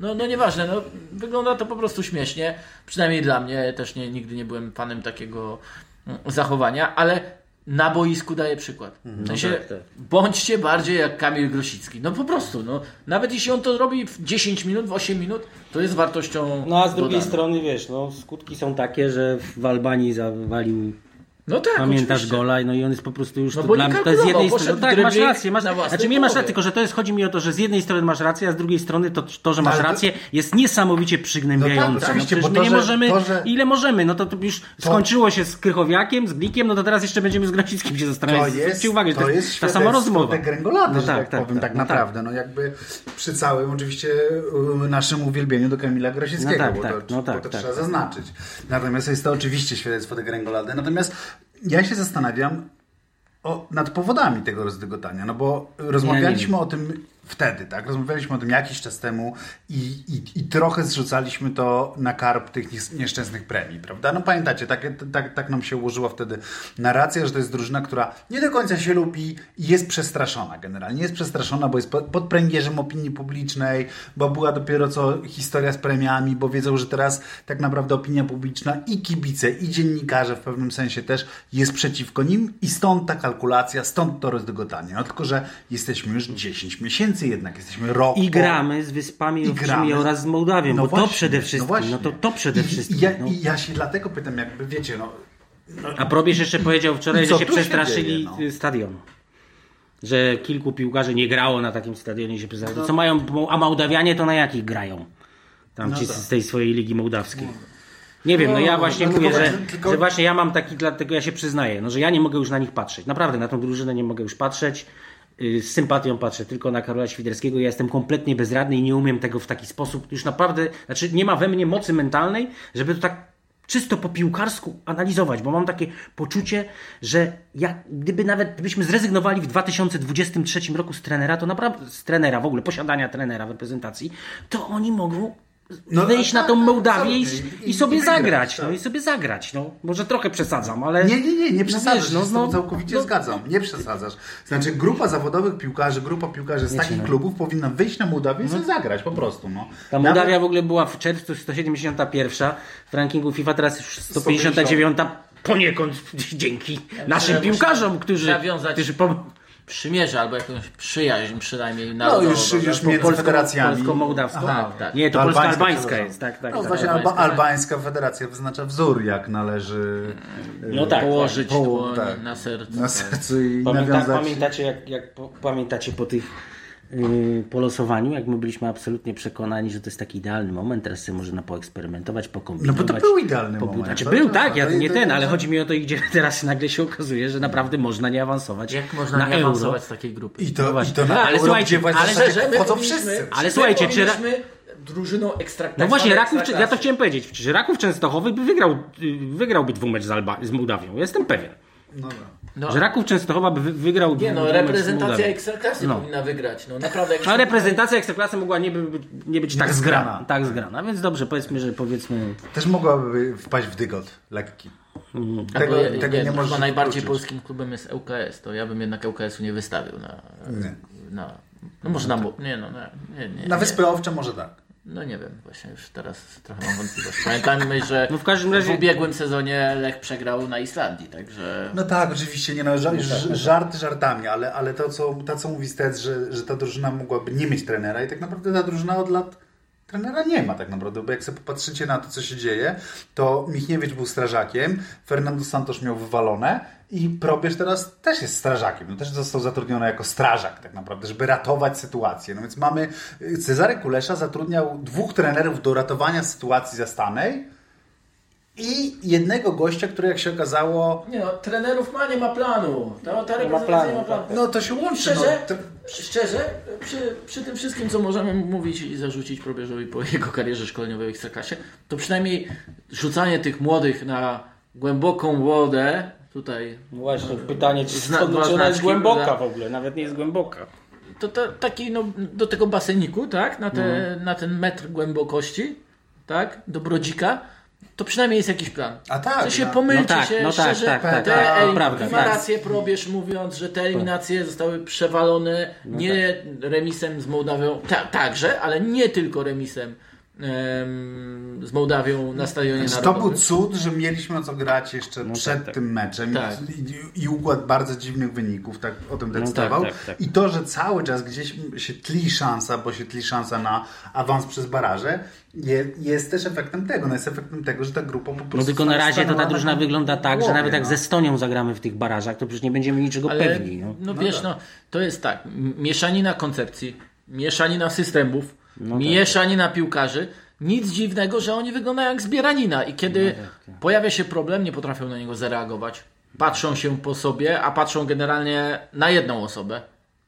no, no nieważne, no, wygląda to po prostu śmiesznie. Przynajmniej dla mnie, też nie, nigdy nie byłem fanem takiego mm, zachowania, ale na boisku daje przykład. W sensie, tak, tak. bądźcie bardziej jak Kamil Grosicki. No po prostu, no. Nawet jeśli on to robi w 10 minut, w 8 minut, to jest wartością No a z drugiej dodaną. strony, wiesz, no skutki są takie, że w Albanii zawalił No tak, Pamiętasz oczywiście. gola, no i on jest po prostu już No to bo dla nie mnie, to jest z jednej strony. poszedł Tak, masz rację, masz, znaczy nie masz rację, tylko że to jest, chodzi mi o to, że z jednej strony masz rację, a z drugiej strony to, to że masz to- rację, jest niesamowicie przygnębiające. No tak, no, oczywiście, przecież bo my to, nie że- możemy, to, że- ile możemy, no to, to już skończyło się z Krychowiakiem, z Glikiem, no to teraz jeszcze będziemy z Grosickim się To zastanawiać. jest, Zwróćcie uwagę, że to jest ta sama rozmowa. No tak, tak, tak, powiem, tak, tak, no naprawdę. No jakby przy całym oczywiście y, naszym uwielbieniu do Kamila Grosickiego, No tak, bo, tak, to, no bo tak, to tak. trzeba zaznaczyć. Natomiast jest to oczywiście świadectwo degrengolady. Natomiast ja się zastanawiam o, nad powodami tego rozdygotania, no bo rozmawialiśmy o tym wtedy, tak? Rozmawialiśmy o tym jakiś czas temu i, i, i trochę zrzucaliśmy to na karp tych nies- nieszczęsnych premii, prawda? No pamiętacie, tak, tak, tak nam się ułożyła wtedy narracja, że to jest drużyna, która nie do końca się lubi i jest przestraszona generalnie. Jest przestraszona, bo jest po- pod pręgierzem opinii publicznej, bo była dopiero co historia z premiami, bo wiedzą, że teraz tak naprawdę opinia publiczna i kibice, i dziennikarze w pewnym sensie też jest przeciwko nim i stąd ta kalkulacja, stąd to rozdygotanie. No tylko, że jesteśmy już 10 miesięcy jednak, jesteśmy rok I gramy z Wyspami Owczymi oraz z Mołdawią, bo to właśnie, przede wszystkim, no, właśnie. to, to przede I, wszystkim. I ja, no. I ja się dlatego pytam, jakby wiecie, no, A Probierz jeszcze powiedział wczoraj, I co że się tu się przestraszyli dzieje, no? stadion. Że kilku piłkarzy nie grało na takim stadionie się No. przestraszyli. Co mają, a Mołdawianie to na jakich grają? Tam No ci tak. z tej swojej ligi mołdawskiej. Nie wiem, no ja właśnie no mówię, tylko- że, tylko- że właśnie ja mam taki, dlatego ja się przyznaję, no, że ja nie mogę już na nich patrzeć. Naprawdę na tą drużynę nie mogę już patrzeć. Y, Z sympatią patrzę tylko na Karola Świderskiego. Ja jestem kompletnie bezradny i nie umiem tego w taki sposób. Już naprawdę, znaczy nie ma we mnie mocy mentalnej, żeby to tak czysto po piłkarsku analizować, bo mam takie poczucie, że jak, gdyby nawet gdybyśmy zrezygnowali w 2023 roku z trenera, to naprawdę z trenera w ogóle, posiadania trenera w reprezentacji, to oni mogą No, wyjść tak, na tą tak, Mołdawię i, absolutnie. i, I- sobie i wygrać, zagrać. tak. No i sobie zagrać. No, może trochę przesadzam, ale. Nie, nie, nie, nie no przesadzasz, wiesz, no, no, no, całkowicie no, zgadzam, nie przesadzasz. Znaczy grupa zawodowych piłkarzy, grupa piłkarzy z takich no. klubów powinna wyjść na Mołdawię i sobie zagrać, po prostu. No. Ta Mołdawia w ogóle była w czerwcu 171 w rankingu FIFA, teraz już 159 poniekąd dzięki naszym piłkarzom, którzy, nawiązać- którzy pom- Przymierze albo jakąś przyjaźń przynajmniej No narodową. już, prawda? już między polsko- federacjami. polsko-mołdawską? Aha. Tak. Nie, to To albańska, polsko-albańska przepraszam. jest, tak, tak. No tak. właśnie albańska, alba, albańska federacja wyznacza wzór, jak należy No tak, Położyć tak, tak. na sercu. na tak. sercu i Pamięta, nawiązać... pamiętacie, jak, jak po, pamiętacie po tych po losowaniu, jak my byliśmy absolutnie przekonani, że to jest taki idealny moment, teraz sobie można poeksperymentować, No pokombinować. bo to był idealny po- moment. Znaczy To- był, to- tak, ja to- nie to- ten, to- ale chodzi mi o to, gdzie teraz nagle się okazuje, że naprawdę można nie awansować Jak można na nie euro. awansować z takiej grupy? I to, No i właśnie. to na Ale euro, słuchajcie, ale szczerze, my powinniśmy- wszyscy. Ale słuchajcie, czy ra- drużyną ekstrak... No właśnie, Raków, ja to chciałem powiedzieć, czy Raków Częstochowy by wygrał, y, wygrałby dwumecz z, Alba, z Mołdawią, jestem pewien. Dobra. No. Że Raków Częstochowa by wy- wygrał Nie no, reprezentacja ekstraklasy No. powinna wygrać. No naprawdę. A reprezentacja Ekstraklasy mogła nie być, nie być tak zgrana. zgrana. Tak zgrana, więc dobrze, powiedzmy, że powiedzmy... Też mogłaby wpaść w dygot lekki. Tego, ja- tego nie, nie, Chyba najbardziej polskim klubem jest ŁKS, to ja bym jednak ŁKS-u nie wystawił na... Nie. na no może na... Nie no, na, nie, nie, Na nie. Wyspy Owcze może tak. No nie wiem, właśnie już teraz trochę mam wątpliwość. Pamiętajmy, że No w każdym razie- w ubiegłym sezonie Lech przegrał na Islandii, także... No tak, oczywiście, nie no, ża- ż- żart żartami, ale, ale to, co, to, co mówi Stec, że, że ta drużyna mogłaby nie mieć trenera i tak naprawdę ta drużyna od lat trenera nie ma tak naprawdę, bo jak sobie popatrzycie na to, co się dzieje, to Michniewicz był strażakiem, Fernando Santos miał wywalone i Probierz teraz też jest strażakiem, no też został zatrudniony jako strażak tak naprawdę, żeby ratować sytuację. No więc mamy, Cezary Kulesza zatrudniał dwóch trenerów do ratowania sytuacji zastanej i jednego gościa, który jak się okazało Nie no, trenerów ma, nie ma planu. To, ta reprezentacja nie ma planu. No to się łączy. Szczerze, no, to... szczerze przy, przy tym wszystkim, co możemy mówić i zarzucić Probierzowi po jego karierze szkoleniowej w Ekstraklasie, to przynajmniej rzucanie tych młodych na głęboką wodę, tutaj Właśnie, pytanie, czy, Zna- ona jest głęboka prawda? w ogóle, nawet nie jest głęboka. to, to taki no, do tego baseniku, tak, na, te, Mhm. na ten metr głębokości, tak, do brodzika, to przynajmniej jest jakiś plan. A tak, To się no. pomylcie No tak, się, no tak, szczerze, tak, tak, te tak, prawda, ma tak. rację Probierz mówiąc, że te eliminacje zostały przewalone No nie tak. remisem z Mołdawią, ta, także, ale nie tylko remisem em, z Mołdawią na stadionie Znaczy, to był cud, że mieliśmy o co grać jeszcze przed tak, tak. tym meczem Tak. I, i układ bardzo dziwnych wyników, tak o tym decydował. tak, tak. I to, że cały czas gdzieś się tli szansa, bo się tli szansa na awans przez baraże, je, jest też efektem tego. No jest efektem tego, że ta grupa po prostu No tylko na razie to ta drużyna na wygląda tak, że głowie, nawet jak no. ze Stonią zagramy w tych barażach, to przecież nie będziemy niczego Ale, pewni. No. no, wiesz, no, to jest tak, mieszanina koncepcji, mieszanina systemów, No mieszanina piłkarzy. Nic dziwnego, że oni wyglądają jak zbieranina i kiedy tak, pojawia się problem, nie potrafią na niego zareagować. Patrzą się po sobie, a patrzą generalnie na jedną osobę,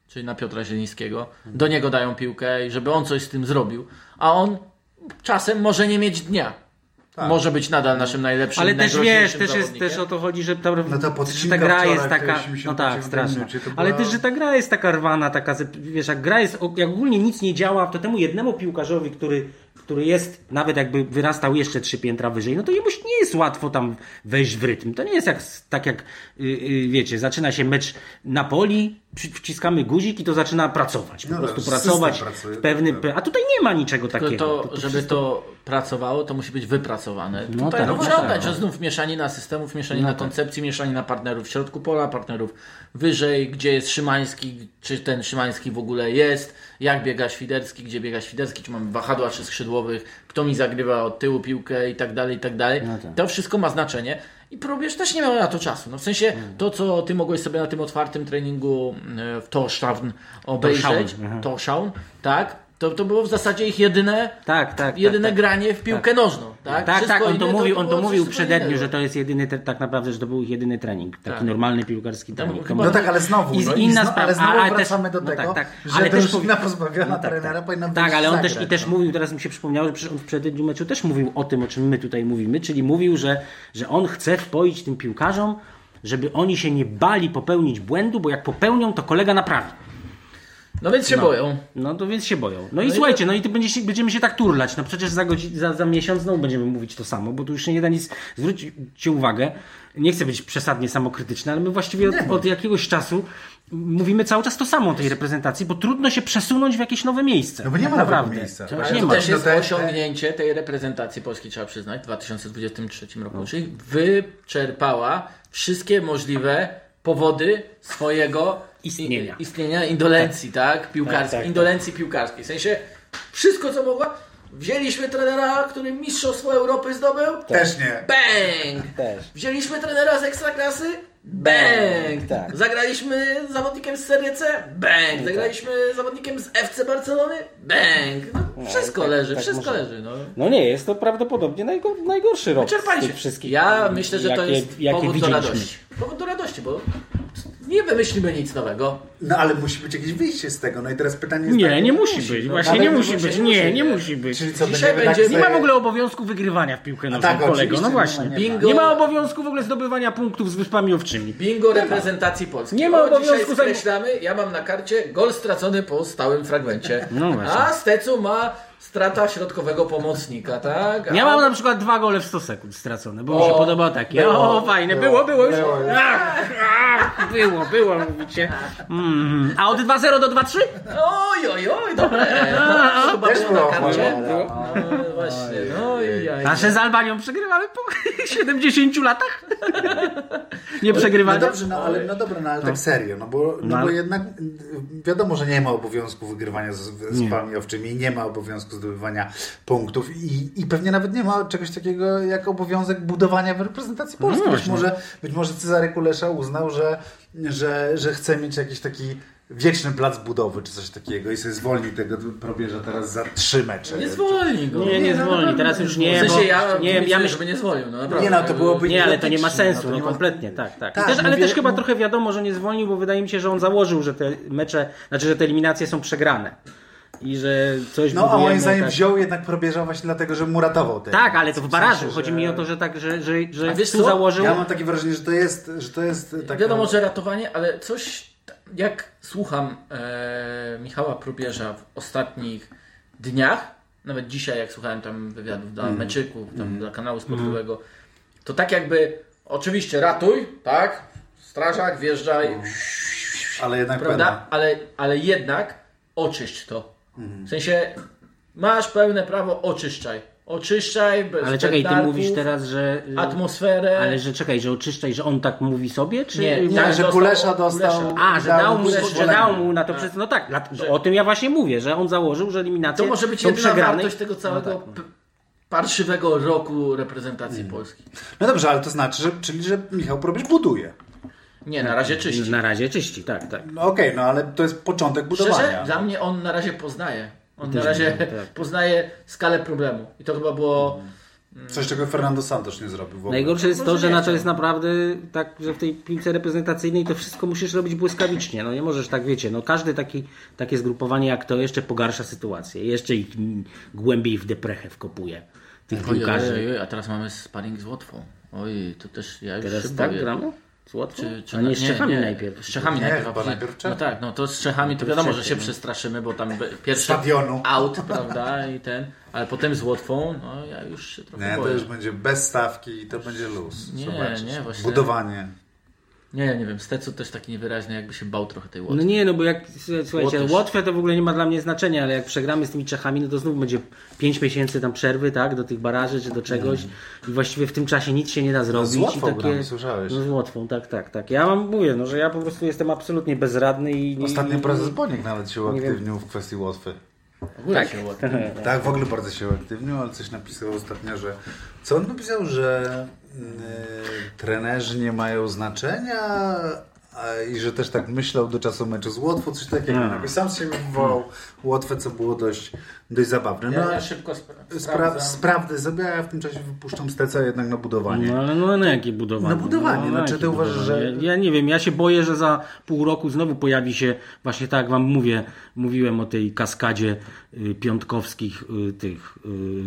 czyli na Piotra Zielińskiego. Do niego dają piłkę i żeby on coś z tym zrobił, a on czasem może nie mieć dnia. Może być nadal naszym najlepszym, Tak. Ale też wiesz, też jest też o to chodzi, że ta, No ta że ta gra jest taka, 85 no tak, straszna. to Ale była- też, że ta gra jest taka rwana, taka, że, wiesz, jak gra jest, jak ogólnie nic nie działa, to temu jednemu piłkarzowi, który, który jest, nawet jakby wyrastał jeszcze trzy piętra wyżej, no to jemu nie jest łatwo tam wejść w rytm. To nie jest jak, tak jak, yy, yy, wiecie, zaczyna się mecz na poli, przy- wciskamy guzik i to zaczyna pracować. Po No prostu tak, pracować pracuje, w pewny... tak. A tutaj nie ma niczego Tylko takiego. to, żeby to pracowało, to musi być wypracowane. No Tutaj tak, no, no można tak, oddać, no. że znów mieszanina systemów, mieszanina No tak. koncepcji, mieszanina partnerów w środku pola, partnerów wyżej, gdzie jest Szymański, czy ten Szymański w ogóle jest, jak biega Świderski, gdzie biega Świderski, czy mamy wahadła czy skrzydłowych, kto mi zagrywa od tyłu piłkę i tak dalej, i tak dalej. No tak. To wszystko ma znaczenie. I Probierz też nie miał na to czasu. No w sensie Mm. to, co ty mogłeś sobie na tym otwartym treningu e, w Torshavn obejrzeć. Torshavn, tak? To, to było w zasadzie ich jedyne Tak, tak. jedyne tak, tak. granie w piłkę nożną, tak? Tak, tak, on to mówił, on to mówił coś przede zupełnie dniu, że to jest jedyny, te- tak naprawdę, że to był ich jedyny trening. Taki Tak. normalny piłkarski trening. chyba- No tak, ale znowu, I no, inna zno- sprawa, ale znowu ale też- wracamy do no tego, tak, tak. że Ale też drużyna powi- pozbawiona No tak, trenera tak. powinna Tak, wyjść ale on zagrać, też, i też no. mówił, teraz mi się przypomniało, że przecież on w przededniu meczu też mówił o tym, o czym my tutaj mówimy, czyli mówił, że, że on chce wpoić tym piłkarzom, żeby oni się nie bali popełnić błędu, bo jak popełnią, to kolega naprawi. No więc się boją. No to więc się boją. No i i słuchajcie, no i ty będzie się, będziemy się tak turlać. No przecież za, godzi- za, za miesiąc znowu będziemy mówić to samo, bo tu już się nie da nic. Zwróćcie uwagę, nie chcę być przesadnie samokrytyczny, ale my właściwie od, od jakiegoś czasu mówimy cały czas to samo o tej reprezentacji, bo trudno się przesunąć w jakieś nowe miejsce. No bo nie Tak ma nowego naprawdę. miejsca. To nie to ma. też jest No osiągnięcie tej reprezentacji polskiej, trzeba przyznać, w 2023 roku. Czyli wyczerpała wszystkie możliwe powody swojego Istnienia. i- istnienia indolencji, tak? Piłkarskiej, Tak, tak, tak. indolencji piłkarskiej. W sensie wszystko, co mogła, Wzięliśmy trenera, który mistrzostwo Europy zdobył. Też nie. Bang! Też. Wzięliśmy trenera z Ekstraklasy. Bang! Tak. Zagraliśmy z zawodnikiem z Serie C. Bang! Zagraliśmy z zawodnikiem z FC Barcelony. Bang! No, wszystko tak- leży, tak wszystko może- leży. No. No nie, jest to prawdopodobnie najgor, najgorszy rok z Wyczerpali tych się. wszystkich. Ja myślę, że to jakie- jest jakie powód do radości. Powód do radości, bo nie wymyślimy nic nowego. No ale musi być jakieś wyjście z tego. No i teraz pytanie jest Nie, takie, nie no musi być. no. Właśnie nie nie musi być. nie Nie, musi, nie nie. być. Czyli co, Dzisiaj będzie- tak Nie ma w ogóle obowiązku wygrywania w piłkę nożną, tak, kolego. No no właśnie. nie ma. Bingo. Nie ma obowiązku w ogóle zdobywania punktów z wyspami owczymi. Bingo reprezentacji Polski. Nie ma obowiązku Dzisiaj skreślamy. Ja mam na karcie gol stracony po stałym fragmencie. No właśnie. A Stecu ma strata środkowego pomocnika, tak? A... Ja mam na przykład dwa gole w 100 sekund stracone, bo mi się O, podobało takie. było, o, fajne, było, było, było już. było już. Ach, ach, było, było, mówicie. Mm. A od 2-0 do 2-3? Oj, oj, oj, dobre. No, chyba Też było na karcie. No, właśnie, no i jaj. Nasze z Albanią przegrywamy po 70 latach. Nie No przegrywania? dobrze, no ale, no dobra, no ale tak serio, no bo, no No bo jednak y, wiadomo, że nie ma obowiązku wygrywania z, z pami owczymi i nie ma obowiązku zdobywania punktów i, i pewnie nawet nie ma czegoś takiego jak obowiązek budowania w reprezentacji Polski. być, właśnie. może, być może Cezary Kulesza uznał, że, że, że chce mieć jakiś taki wieczny plac budowy czy coś takiego i sobie zwolni tego probierza teraz za trzy mecze. Nie zwolni go. Nie, nie zwolni, teraz już nie, W sensie bo, ja nie, ja myślę, żeby nie zwolnił, no naprawdę. Nie, no, to byłoby Nie, ale to nie ma sensu, no no nie ma- kompletnie, tak, tak. Tak, też, ale mówię- też chyba no- trochę wiadomo, że nie zwolnił, bo wydaje mi się, że on założył, że te mecze, znaczy, że te eliminacje są przegrane. I że coś No a moim zdaniem tak. wziął jednak probierza właśnie dlatego, że mu ratował te Tak, ale to w barażu. sensie, Chodzi że- mi o to, że tak, że, że, że A wiesz tu co? założył. Ja mam takie wrażenie, że to jest, że to jest taka... Wiadomo, że ratowanie, ale coś, jak słucham e, Michała Probierza w ostatnich dniach, nawet dzisiaj jak słuchałem tam wywiadów dla meczyków, tam dla kanału sportowego, to tak jakby, oczywiście ratuj, tak, strażak, wjeżdżaj, Ale jednak prawda, prawda? ale, ale jednak oczyść to. W sensie, masz pełne prawo, oczyszczaj. Oczyszczaj, bez Ale czekaj, ty mówisz teraz, że. atmosferę. Ale że czekaj, że oczyszczaj, że on tak mówi sobie? Czy Nie, Nie, tak, że dostał- Kulesza dostał... Kulesza. A, że dał mu, że dał mu na to przez. No tak, dlat- o tym ja właśnie mówię, że on założył, że eliminacje To może być jedyna wartość tego całego No p- parszywego roku reprezentacji Polski. No dobrze, ale to znaczy, że, czyli że Michał Probierz buduje. Nie, na razie czyści. Na razie czyści, tak, tak. No okej, no ale to jest początek budowania. Szczerze, dla mnie on na razie poznaje. On na razie tak. poznaje skalę problemu. I to chyba było... Coś, czego Fernando Santos nie zrobił w ogóle. Najgorsze jest to, Może że na to jest naprawdę tak, że w tej piłce reprezentacyjnej to wszystko musisz robić błyskawicznie. No nie możesz tak, wiecie, no każde taki, takie zgrupowanie jak to jeszcze pogarsza sytuację. Jeszcze ich mm, głębiej w deprechę wkopuje. Tych Oj, piłkarzy. oj, oj, a teraz mamy sparring z Łotwą. Oj, to też ja już Teraz tak gramy? Z Łotwą? Czy, czy A nie z Czechami najpierw. Z Czechami Nie, najpierw. chyba najpierw No tak, no to z Czechami to wiadomo, że się przestraszymy, bo tam pierwszy Stadionu. out, prawda, i ten, ale potem z Łotwą, no ja już się trochę Nie, to boję. już będzie bez stawki i to będzie luz. Nie, Zobaczysz. nie, właśnie. Budowanie. Nie, nie wiem, Stecu też taki niewyraźny, jakby się bał trochę tej Łotwy. No nie, no bo jak, słuchajcie, Łotysz. Łotwę to w ogóle nie ma dla mnie znaczenia, ale jak przegramy z tymi Czechami, no to znów będzie 5 miesięcy tam przerwy, tak, do tych baraży czy do czegoś i właściwie w tym czasie nic się nie da zrobić. z Łotwą takie... gramy, słyszałeś? No z Łotwą, tak, tak, tak. Ja mam, mówię, no, że ja po prostu jestem absolutnie bezradny i... nie- Ostatnio prezes Boniek nawet się uaktywnił w kwestii Łotwy. W ogóle Tak? się Łotwy. Tak, w ogóle bardzo się uaktywnił, ale coś napisał ostatnio, że... Co on napisał, że trenerzy nie mają znaczenia i że też tak myślał do czasu meczu z Łotwą, coś takiego. Hmm. Jakoś sam z siebie wywołał Łotwę, co było dość, dość zabawne. No, Ja, ja szybko spra- spra- sprawdzam. sprawdzę sobie, a ja w tym czasie wypuszczam steca jednak na budowanie. No ale no na jakie budowanie? Na budowanie, no, na czy jakie ty uważasz, budowanie? że- Ja, ja nie wiem, ja się boję, że za pół roku znowu pojawi się, właśnie tak jak wam mówię, mówiłem o tej kaskadzie y, piątkowskich y, tych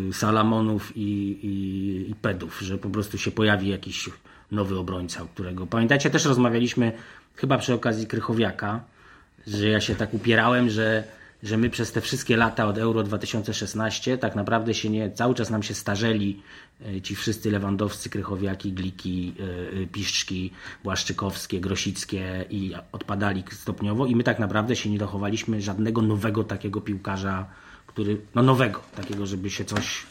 y, Salamonów i, i, i Pedów, że po prostu się pojawi jakiś nowy obrońca, o którego... Pamiętacie, też rozmawialiśmy chyba przy okazji Krychowiaka, że ja się tak upierałem, że, że my przez te wszystkie lata od Euro 2016 tak naprawdę się nie, cały czas nam się starzeli e, ci wszyscy Lewandowscy, Krychowiaki, Gliki, e, e, Piszczki, Błaszczykowskie, Grosickie i odpadali stopniowo i my tak naprawdę się nie dochowaliśmy żadnego nowego takiego piłkarza, który, no nowego, takiego, żeby się coś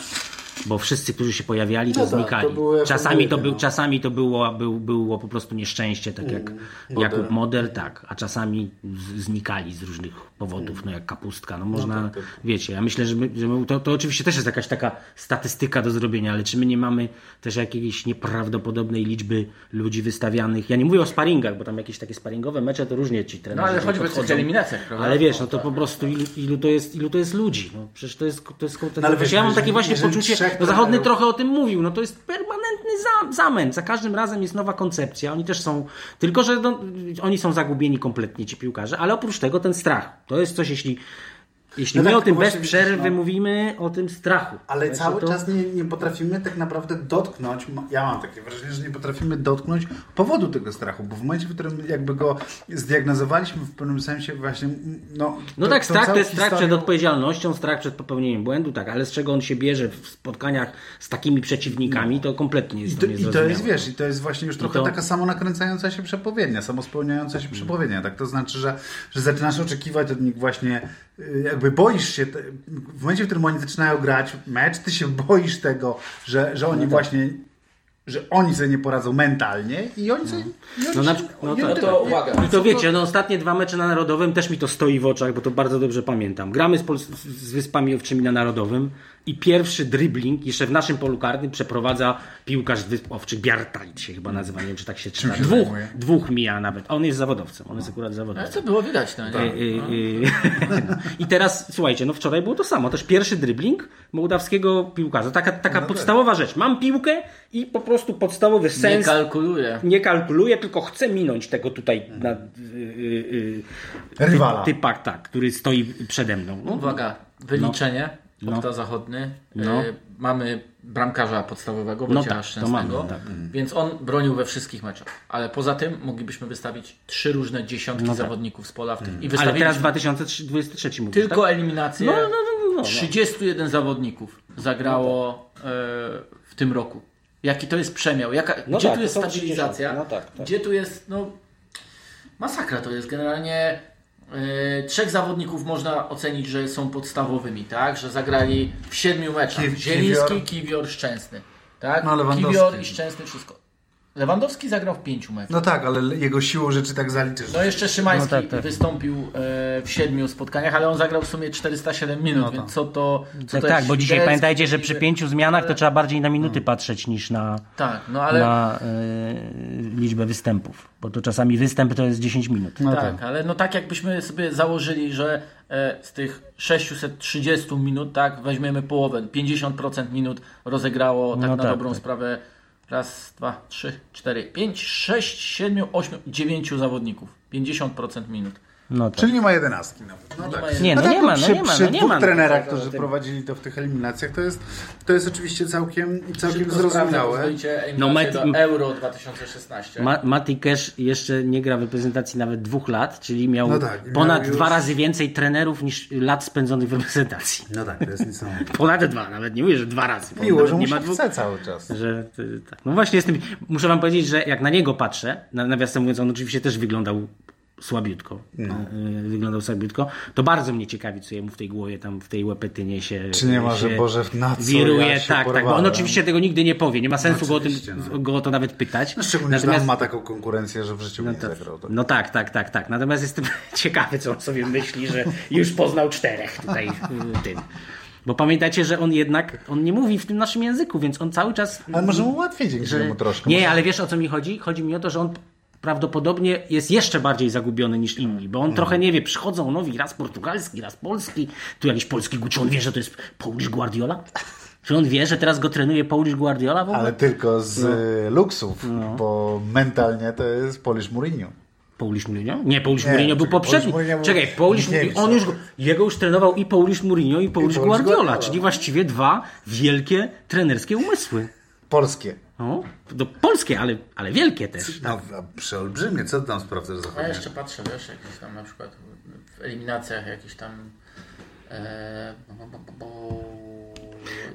bo wszyscy, którzy się pojawiali, to No tak, znikali. to były czasami, to był, no. czasami to było, był, było po prostu nieszczęście, tak jak Jakub Model, tak, a czasami znikali z różnych powodów, no jak kapustka. No można, wiecie, ja myślę, że, my, że my, to, to oczywiście też jest jakaś taka statystyka do zrobienia, ale czy my nie mamy też jakiejś nieprawdopodobnej liczby ludzi wystawianych? Ja nie mówię o sparingach, bo tam jakieś takie sparingowe mecze to różnie ci No trenerzy ale tam choćby tych podchodzą. eliminacjach, prawda? Ale wiesz, no to po prostu ilu, ilu, to, jest, ilu to jest ludzi? No przecież to jest. To jest, to No ale wiesz, ja mam takie właśnie poczucie. Trzech No Zachodny trochę o tym mówił. No to jest permanentny za, zamęt. Za każdym razem jest nowa koncepcja. Oni też są. Tylko, że no, oni są zagubieni kompletnie, ci piłkarze, ale oprócz tego ten strach. To jest coś, jeśli. Jeśli No my tak, o tym bez przerwy no. mówimy o tym strachu. Ale Wiesz, cały no to- czas nie, nie potrafimy tak naprawdę dotknąć, ja mam takie wrażenie, że nie potrafimy dotknąć powodu tego strachu, bo w momencie, w którym jakby go zdiagnozowaliśmy w pewnym sensie właśnie, no... No to- tak, strach to jest strach przed odpowiedzialnością, strach przed popełnieniem błędu, tak, ale z czego on się bierze w spotkaniach z takimi przeciwnikami, to kompletnie jest I to, I to jest, wiesz, i to jest właśnie już trochę to- taka samonakręcająca się przepowiednia, samospełniająca się przepowiednia, tak? To znaczy, że, że zaczynasz oczekiwać od nich właśnie, jakby boisz się, w momencie, w którym oni zaczynają grać mecz, ty się boisz tego, że, że No oni tak. właśnie, że oni sobie nie poradzą mentalnie i oni sobie... I No na no oni tak. No to uwaga. I to wiecie, no ostatnie dwa mecze na Narodowym też mi to stoi w oczach, bo to bardzo dobrze pamiętam. Gramy z, Pol- z Wyspami Owczymi na Narodowym i pierwszy dribbling jeszcze w naszym polu karnym przeprowadza piłkarz z Wysp Owczych, Biartajt się chyba nazywa, nie wiem czy tak się czyta. się Dwóch, dwóch mija nawet. On jest zawodowcem, on jest akurat Ale zawodowcem. co było widać, no nie? Y, y, y. I teraz słuchajcie, no wczoraj było to samo. Też pierwszy dribbling mołdawskiego piłkarza. Taka, taka podstawowa rzecz. Mam piłkę i po prostu podstawowy Nie sens kalkuluje. nie kalkuluję, tylko chcę minąć tego tutaj na, y, y, y, Rywala. typak, tak, który stoi przede mną. No, Uwaga, wyliczenie, No. Opta Zachodny. No. Y, mamy bramkarza podstawowego, No Wojciecha tak, to Szczęsnego, mamy, tak. więc on bronił we wszystkich meczach. Ale poza tym moglibyśmy wystawić trzy różne dziesiątki zawodników z pola w tym. I No ale teraz 2023 mówisz, tylko tak? eliminację. No, no, no, no, no. 31 zawodników zagrało e, w tym roku. Jaki to jest przemiał? Jaka, No gdzie tak, tu jest stabilizacja? 30. No tak, tak. Gdzie tu jest, no... Masakra to jest. Generalnie e, trzech zawodników można ocenić, że są podstawowymi, tak? Że zagrali w siedmiu meczach. Ki- Zieliński, Kiwior. Kiwior, Szczęsny. Tak? No. Kiwior i Szczęsny, wszystko. Lewandowski zagrał w pięciu meczach. No tak, ale jego siłą rzeczy tak zaliczysz. No jeszcze Szymański No tak, tak. wystąpił e, w siedmiu spotkaniach, ale on zagrał w sumie 407 minut, No więc co to... Co Tak, to tak, jest bo dzisiaj świderski, pamiętajcie, że przy pięciu zmianach to trzeba bardziej na minuty patrzeć niż na, Tak, no ale... na y, liczbę występów, bo to czasami występ to jest 10 minut. No tak, ale no tak jakbyśmy sobie założyli, że e, z tych 630 minut, tak, weźmiemy połowę, 50% minut rozegrało tak No na tak, dobrą tak. sprawę raz, dwa, trzy, cztery, pięć, sześć, siedmiu, ośmiu, dziewięciu zawodników. 50% minut. No tak. Czyli nie ma jedenastki nawet. No Nie tak. ma. Nie, no tak, nie ma, no przy, nie ma, przy no nie dwóch ma. no trenerach, to- którzy prowadzili to w tych eliminacjach, to jest, to jest oczywiście całkiem, całkiem zrozumiałe. No, do Euro 2016. Ma, Mati Cash jeszcze nie gra w reprezentacji nawet dwóch lat, czyli miał No tak, miał ponad już- dwa razy więcej trenerów niż lat spędzonych w reprezentacji. No tak, to jest niesamowite. Ponad dwa, nawet nie mówię, że dwa razy. bo Miło, że nie ma dwóch. chce cały czas. Że, y, tak. No właśnie jestem, muszę wam powiedzieć, że jak na niego patrzę, na, nawiasem mówiąc, on oczywiście też wyglądał słabiutko, No. y, wyglądał słabiutko, to bardzo mnie ciekawi, co jemu w tej głowie, tam w tej łepetynie się Czy nie ma, że Boże, na co wiruje, ja tak, tak, bo on porwałem? oczywiście tego nigdy nie powie, nie ma sensu go o, tym, no. go o to nawet pytać. No, szczególnie, że tam ma taką konkurencję, że w życiu nie zagrał. Tak. No tak, tak, tak, tak. Natomiast jestem ciekawy, co on sobie myśli, że już poznał czterech tutaj w tym. Bo pamiętacie, że on jednak, on nie mówi w tym naszym języku, więc on cały czas... Ale może mu łatwiej dzięki że... temu troszkę. Nie, Może- ale wiesz o co mi chodzi? Chodzi mi o to, że on prawdopodobnie jest jeszcze bardziej zagubiony niż inni, bo on Mm. trochę nie wie, przychodzą nowi, raz portugalski, raz polski, tu jakiś polski gucz, on wie, że to jest Polish Guardiola? Czy on wie, że teraz go trenuje Polish Guardiola w ogóle? Ale tylko z y, luksów, No. bo mentalnie to jest Polish Mourinho. Polish Mourinho? Nie, Polish Nie, Mourinho był poprzedni. Mourinho Czekaj, Niemiec, Mourinho, on już, go- jego już trenował i Polish Mourinho i Polish Guardiola, Guardiola. czyli właściwie dwa wielkie trenerskie umysły. Polskie. No, to polskie, ale, ale wielkie też. No, a przeolbrzymie, co ty tam sprawdzasz Ja zachodnie? jeszcze patrzę, wiesz, jakieś tam na przykład w eliminacjach jakieś tam... E, bo, bo, bo,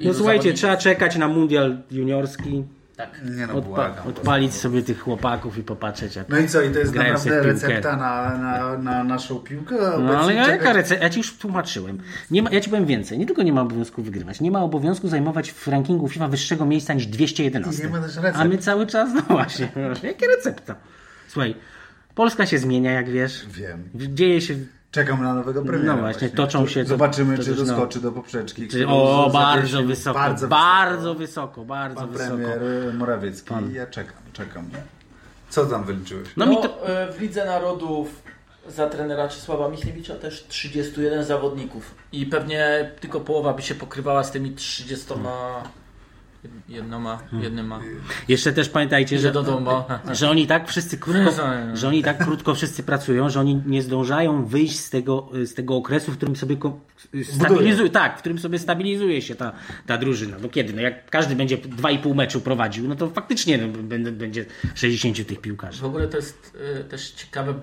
No słuchajcie, zawodników- trzeba czekać na mundial juniorski. Tak. Nie no, Odpa- błagam. odpalić sobie tych chłopaków i popatrzeć jak No i co, i to jest naprawdę recepta na, na, na naszą piłkę? No ale czekać- jaka recepta? Ja ci już tłumaczyłem. Nie ma, ja ci powiem więcej. Nie tylko nie ma obowiązku wygrywać, nie ma obowiązku zajmować w rankingu FIFA wyższego miejsca niż 211. I nie ma też recept. A my cały czas, no właśnie, właśnie jakie recepta? Słuchaj, Polska się zmienia, jak wiesz. Wiem. Dzieje się. Czekam na nowego premiera. No właśnie, toczą się- Zobaczymy, to- czy to też, no. doskoczy do poprzeczki. Czy, o, bardzo wysoko, bardzo, Bardzo wysoko, bardzo Pan wysoko. premier Morawiecki. Ja czekam, czekam. Co tam wyliczyłeś? No, mi to. e, w Lidze Narodów za trenera Czesława Michniewicza też 31 zawodników. I pewnie tylko połowa by się pokrywała z tymi 30 jednoma, jednyma. Jeszcze też pamiętajcie, że, do domu. że oni tak wszyscy krótko, że oni tak krótko wszyscy pracują, że oni nie zdążają wyjść z tego, z tego okresu, w którym sobie ko- stabilizuje, tak, w którym sobie stabilizuje się ta, ta drużyna. No kiedy? No jak każdy będzie 2,5 meczu prowadził, no to faktycznie no, będzie, będzie 60 tych piłkarzy. W ogóle to jest y, też ciekawe,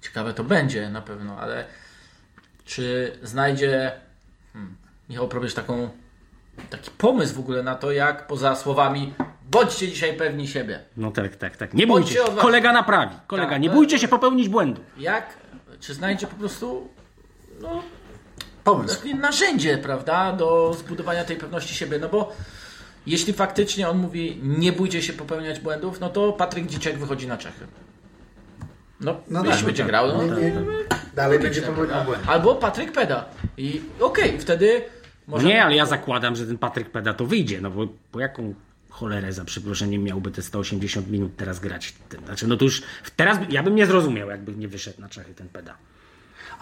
ciekawe to będzie na pewno, ale czy znajdzie hmm, Michał Probierz taką, taki pomysł w ogóle na to, jak poza słowami bądźcie dzisiaj pewni siebie. No tak, tak, tak. Nie Bądźcie bójcie się. Kolega naprawi. Kolega, Tak, nie to- bójcie się popełnić błędu. Jak, czy znajdzie po prostu no, Pomysł. narzędzie, prawda, do zbudowania tej pewności siebie, no bo jeśli faktycznie on mówi nie bójcie się popełniać błędów, no to Patryk Dzieciak wychodzi na Czechy. No, No no tak, będzie no grał. No, Nie, nie, Dalej będzie popełniał błędy. Albo Patryk Peda. I okej, wtedy może... Nie, ale ja zakładam, że ten Patryk Peda to wyjdzie, no bo po jaką cholerę za przeproszeniem miałby te 180 minut teraz grać? Znaczy, no to już teraz ja bym nie zrozumiał, jakby nie wyszedł na Czechy ten Peda.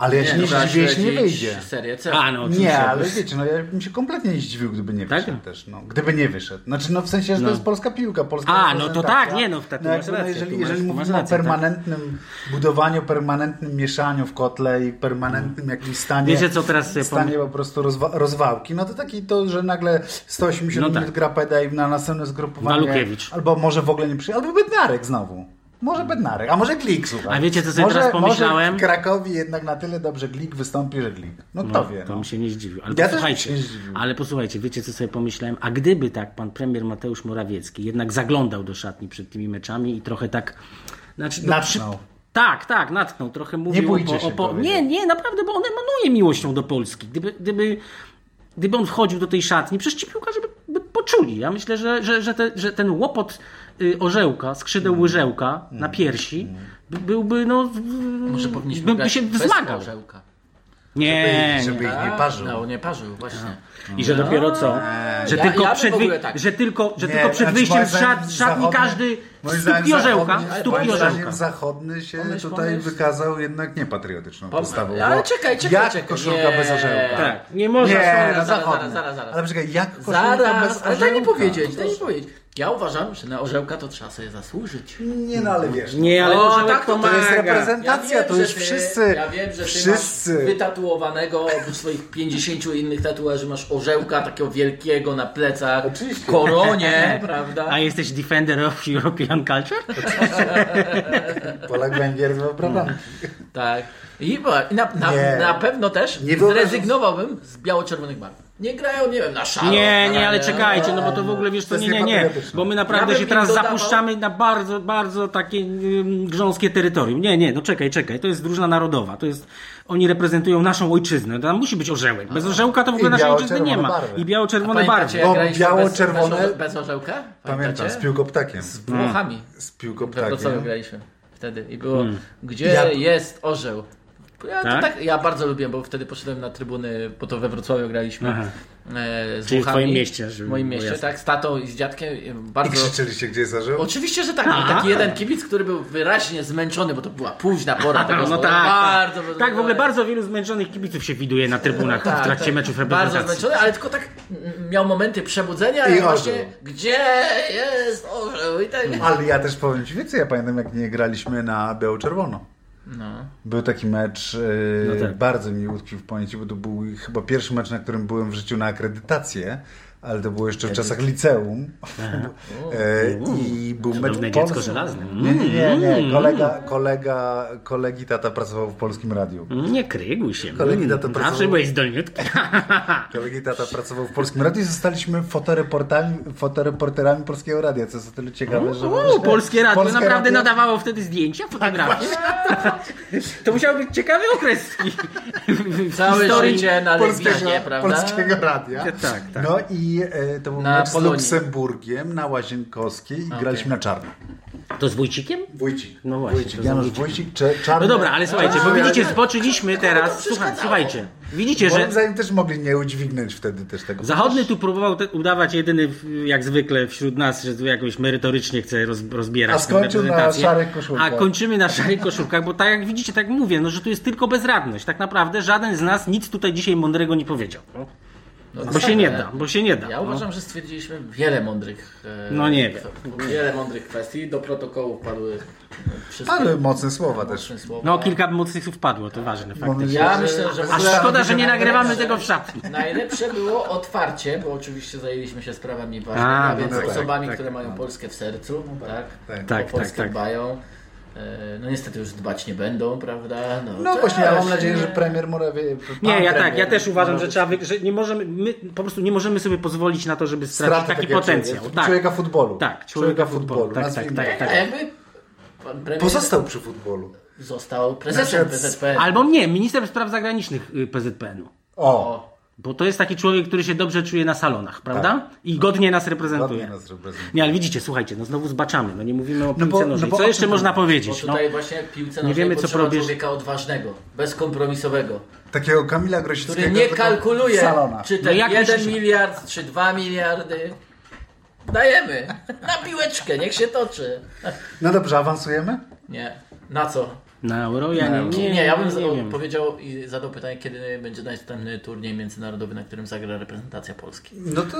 Ale ja się nie zdziwię, jeśli nie śledzić wyjdzie. Serię C. A, no. Nie, ale wiecie, no ja bym się kompletnie nie zdziwił, gdyby nie Tak? wyszedł też. No. Gdyby nie wyszedł. Znaczy, no w sensie, że No. to jest polska piłka, polska A, no to tak, nie, no, wtedy masz jakby, rację, jeżeli, masz- jeżeli mówimy rację, o tak. permanentnym budowaniu, permanentnym mieszaniu w kotle i permanentnym jakimś stanie, Wiecie, co teraz sobie stanie po prostu rozwa rozwałki, no to taki to, że nagle 180 No tak. minut gra Peda i na następne zgrupowanie albo może w ogóle nie przyjdzie, albo Bednarek znowu. Może Bednarek, a może Glik, słuchaj. A wiecie, co sobie może, teraz pomyślałem? Może w Krakowi jednak na tyle dobrze Glik wystąpi, że Glik. No kto wie. To No. bym się nie zdziwił. Ale Ja posłuchajcie, bym się nie zdziwił. ale posłuchajcie, wiecie co sobie pomyślałem? A gdyby tak pan premier Mateusz Morawiecki jednak zaglądał do szatni przed tymi meczami i trochę tak. Znaczy, no, Natknął. Tak, tak, natknął. Trochę mówił bójcie o, o, po... Nie, nie, naprawdę, bo on emanuje miłością do Polski. Gdyby, gdyby, gdyby on wchodził do tej szatni, przecież ci piłkarze by, by poczuli. Ja myślę, że, że, że, te, że ten łopot orzełka, skrzydeł Mm. łyżełka na piersi by, byłby, no, Może powinniśmy by, by się wzmagał. orzełka. Nie, żeby ich nie parzył. No, nie parzył, właśnie. I że dopiero co? Że Ja- tylko ja przed, wy... tak. że tylko, że Nie, tylko przed znaczy, wyjściem z szat, szatni każdy stuknie orzełka, stuknie moim zdaniem orzełka. zachodny się Pomyśl, tutaj pomyśl. wykazał jednak niepatriotyczną postawą. ale czekaj, czekaj, Jak czekaj. koszulka Nie. bez orzełka? Tak, nie można. Nie, zaraz, na zaraz, zachodny. zaraz, zaraz. Ale czekaj, jak koszulka bez Zaraz, ale daj mi orzełka? powiedzieć, daj mi powiedzieć. Ja uważam, że na orzełka to trzeba sobie zasłużyć. Nie, no ale wiesz. Nie, ale O, orzełek tak, to- to To jest reprezentacja, to że już ty- wszyscy, Ja wiem, że ty wszyscy. masz wytatuowanego oprócz swoich 50 innych tatuaży masz orzełka takiego wielkiego na plecach, Oczywiście. koronie, prawda? A jesteś defender of European culture? Polak Węgier z prawami. Tak. I, na, na, na pewno też Nie zrezygnowałbym z biało-czerwonych barw. Nie grają, nie wiem, na szaro. Nie, nie, ale czekajcie, no bo to w ogóle wiesz To co, jest nie, nie, nie. Bo my naprawdę Ja się teraz zapuszczamy na bardzo, bardzo takie grząskie terytorium. Nie, nie, no czekaj, czekaj, to jest drużyna narodowa, to jest, oni reprezentują naszą ojczyznę, tam musi być orzełek. Bez orzełka to w ogóle naszej ojczyzny nie ma. barwy. I biało-czerwone barwy. Bo biało-czerwone- Bez, orzełka? Pamiętam, z Pamiętacie? piłką ptakiem. Z Włochami. Z piłką We Wrocławiu ptakiem. graliśmy wtedy i było, Hmm. gdzie Ja- jest orzeł? Ja, Tak? to tak, ja bardzo lubiłem, bo wtedy poszedłem na trybuny, bo to we Wrocławiu graliśmy Aha. e, z Czyli w twoim mieście, żeby W moim mieście, jasne. tak, z tatą i z dziadkiem. e, I Bardzo... krzyczeliście, gdzie jest orzeł? Oczywiście, że tak. Był taki jeden kibic, który był wyraźnie zmęczony, bo to była późna pora tego No tak, bardzo, tak. tak, w ogóle bardzo wielu zmęczonych kibiców się widuje na trybunach w trakcie meczów Tak, Bardzo reprezentacji. zmęczony, ale tylko tak mm, miał momenty przebudzenia I i właśnie, orzeł. gdzie jest orzeł i tak. Ale ja też powiem Ci więcej, ja pamiętam jak nie graliśmy na biało-czerwono. No. Był taki mecz, yy, No tak. bardzo mi utkwił w pamięci, bo to był chyba pierwszy mecz, na którym byłem w życiu na akredytację. Ale to było jeszcze w czasach liceum. E, I był mecz Cudowne dziecko żelazne. Nie, nie, nie, nie. Kolega, kolega, kolegi tata pracował w polskim radiu. Nie kryguj się. Kolegi Mm, to Zawsze pracował. byłeś zdolniutki. Kolegi tata pracował w polskim radiu i zostaliśmy fotoreportami, fotoreporterami polskiego radia, co jest o tyle ciekawe, że... Że polskie radio polskie naprawdę radio- nadawało wtedy zdjęcia, fotografie. To musiał być ciekawy okres w Całe historii. życie na polskiego, prawda? polskiego radia. Tak, tak. No i e, to był Na mecz z Polonii. Luksemburgiem na Łazienkowskiej i graliśmy na czarno. To z Wójcikiem? Wójcik. No właśnie, Wójcik, z Janusz Wójcikiem. Wójcik, cze- czarny. No dobra, ale słuchajcie, bo A, widzicie, ale- zboczyliśmy teraz. Słuchaj, słuchajcie, widzicie, Moim że zdaniem też mogli nie udźwignąć wtedy też tego. Zachodny tu próbował te, udawać jedyny, jak zwykle wśród nas, że tu jakoś merytorycznie chce roz, rozbierać A skończył na szarych koszulkach. A kończymy na szarych koszulkach, bo tak jak widzicie, tak mówię, no, że tu jest tylko bezradność. Tak naprawdę żaden z nas nic tutaj dzisiaj mądrego nie powiedział. No. Bo się nie da, bo się nie da. Ja no. uważam, że stwierdziliśmy wiele mądrych. e, No nie wiem. Wiele mądrych kwestii. Do protokołu padły wszystkie Ale mocne słowa też. mocne słowa. No kilka mocnych słów padło, to ważne faktycznie. Ja myślę, że A szkoda, że nie nagrywamy tego w szatni. najlepsze było otwarcie, bo oczywiście zajęliśmy się sprawami ważnymi, a, no więc tak, osobami, tak, które mają Polskę w sercu, tak? Tak. Tak, o Polskę tak, tak. dbają. E, No niestety już dbać nie będą, prawda? No też właśnie, ja mam nadzieję, że premier Morawie... Nie, ja tak, premier ja też uważam, że trzeba, wy, że nie możemy, my po prostu nie możemy sobie pozwolić na to, żeby stracić Straty taki potencjał. człowieka, Tak. człowieka futbolu. Tak, człowieka futbolu. Tak, tak, tak, tak. pan premier Pozostał przy futbolu. został prezesem PZPN. Albo nie, minister spraw zagranicznych y, PZPN-u. O, Bo to jest taki człowiek, który się dobrze czuje na salonach, prawda? I godnie nas reprezentuje. ładnie nas reprezentuje. Nie, ale widzicie, słuchajcie, no znowu zbaczamy, no nie mówimy o piłce bo- no nożnej. bo Co jeszcze można mówię? bo powiedzieć? No, tutaj właśnie w piłce nie nożnej wiemy, co probierz- człowieka odważnego, bezkompromisowego, Takiego Kamila Grosickiego. który nie kalkuluje, czy No ten jak 1 myślisz- miliard, czy 2 miliardy. Dajemy na piłeczkę, niech się toczy. No dobrze, awansujemy? Nie, na co? Na euro ja nie, nie, Nie, ja bym nie, powiedział i zadał pytanie, kiedy będzie następny turniej międzynarodowy, na którym zagra reprezentacja Polski. No to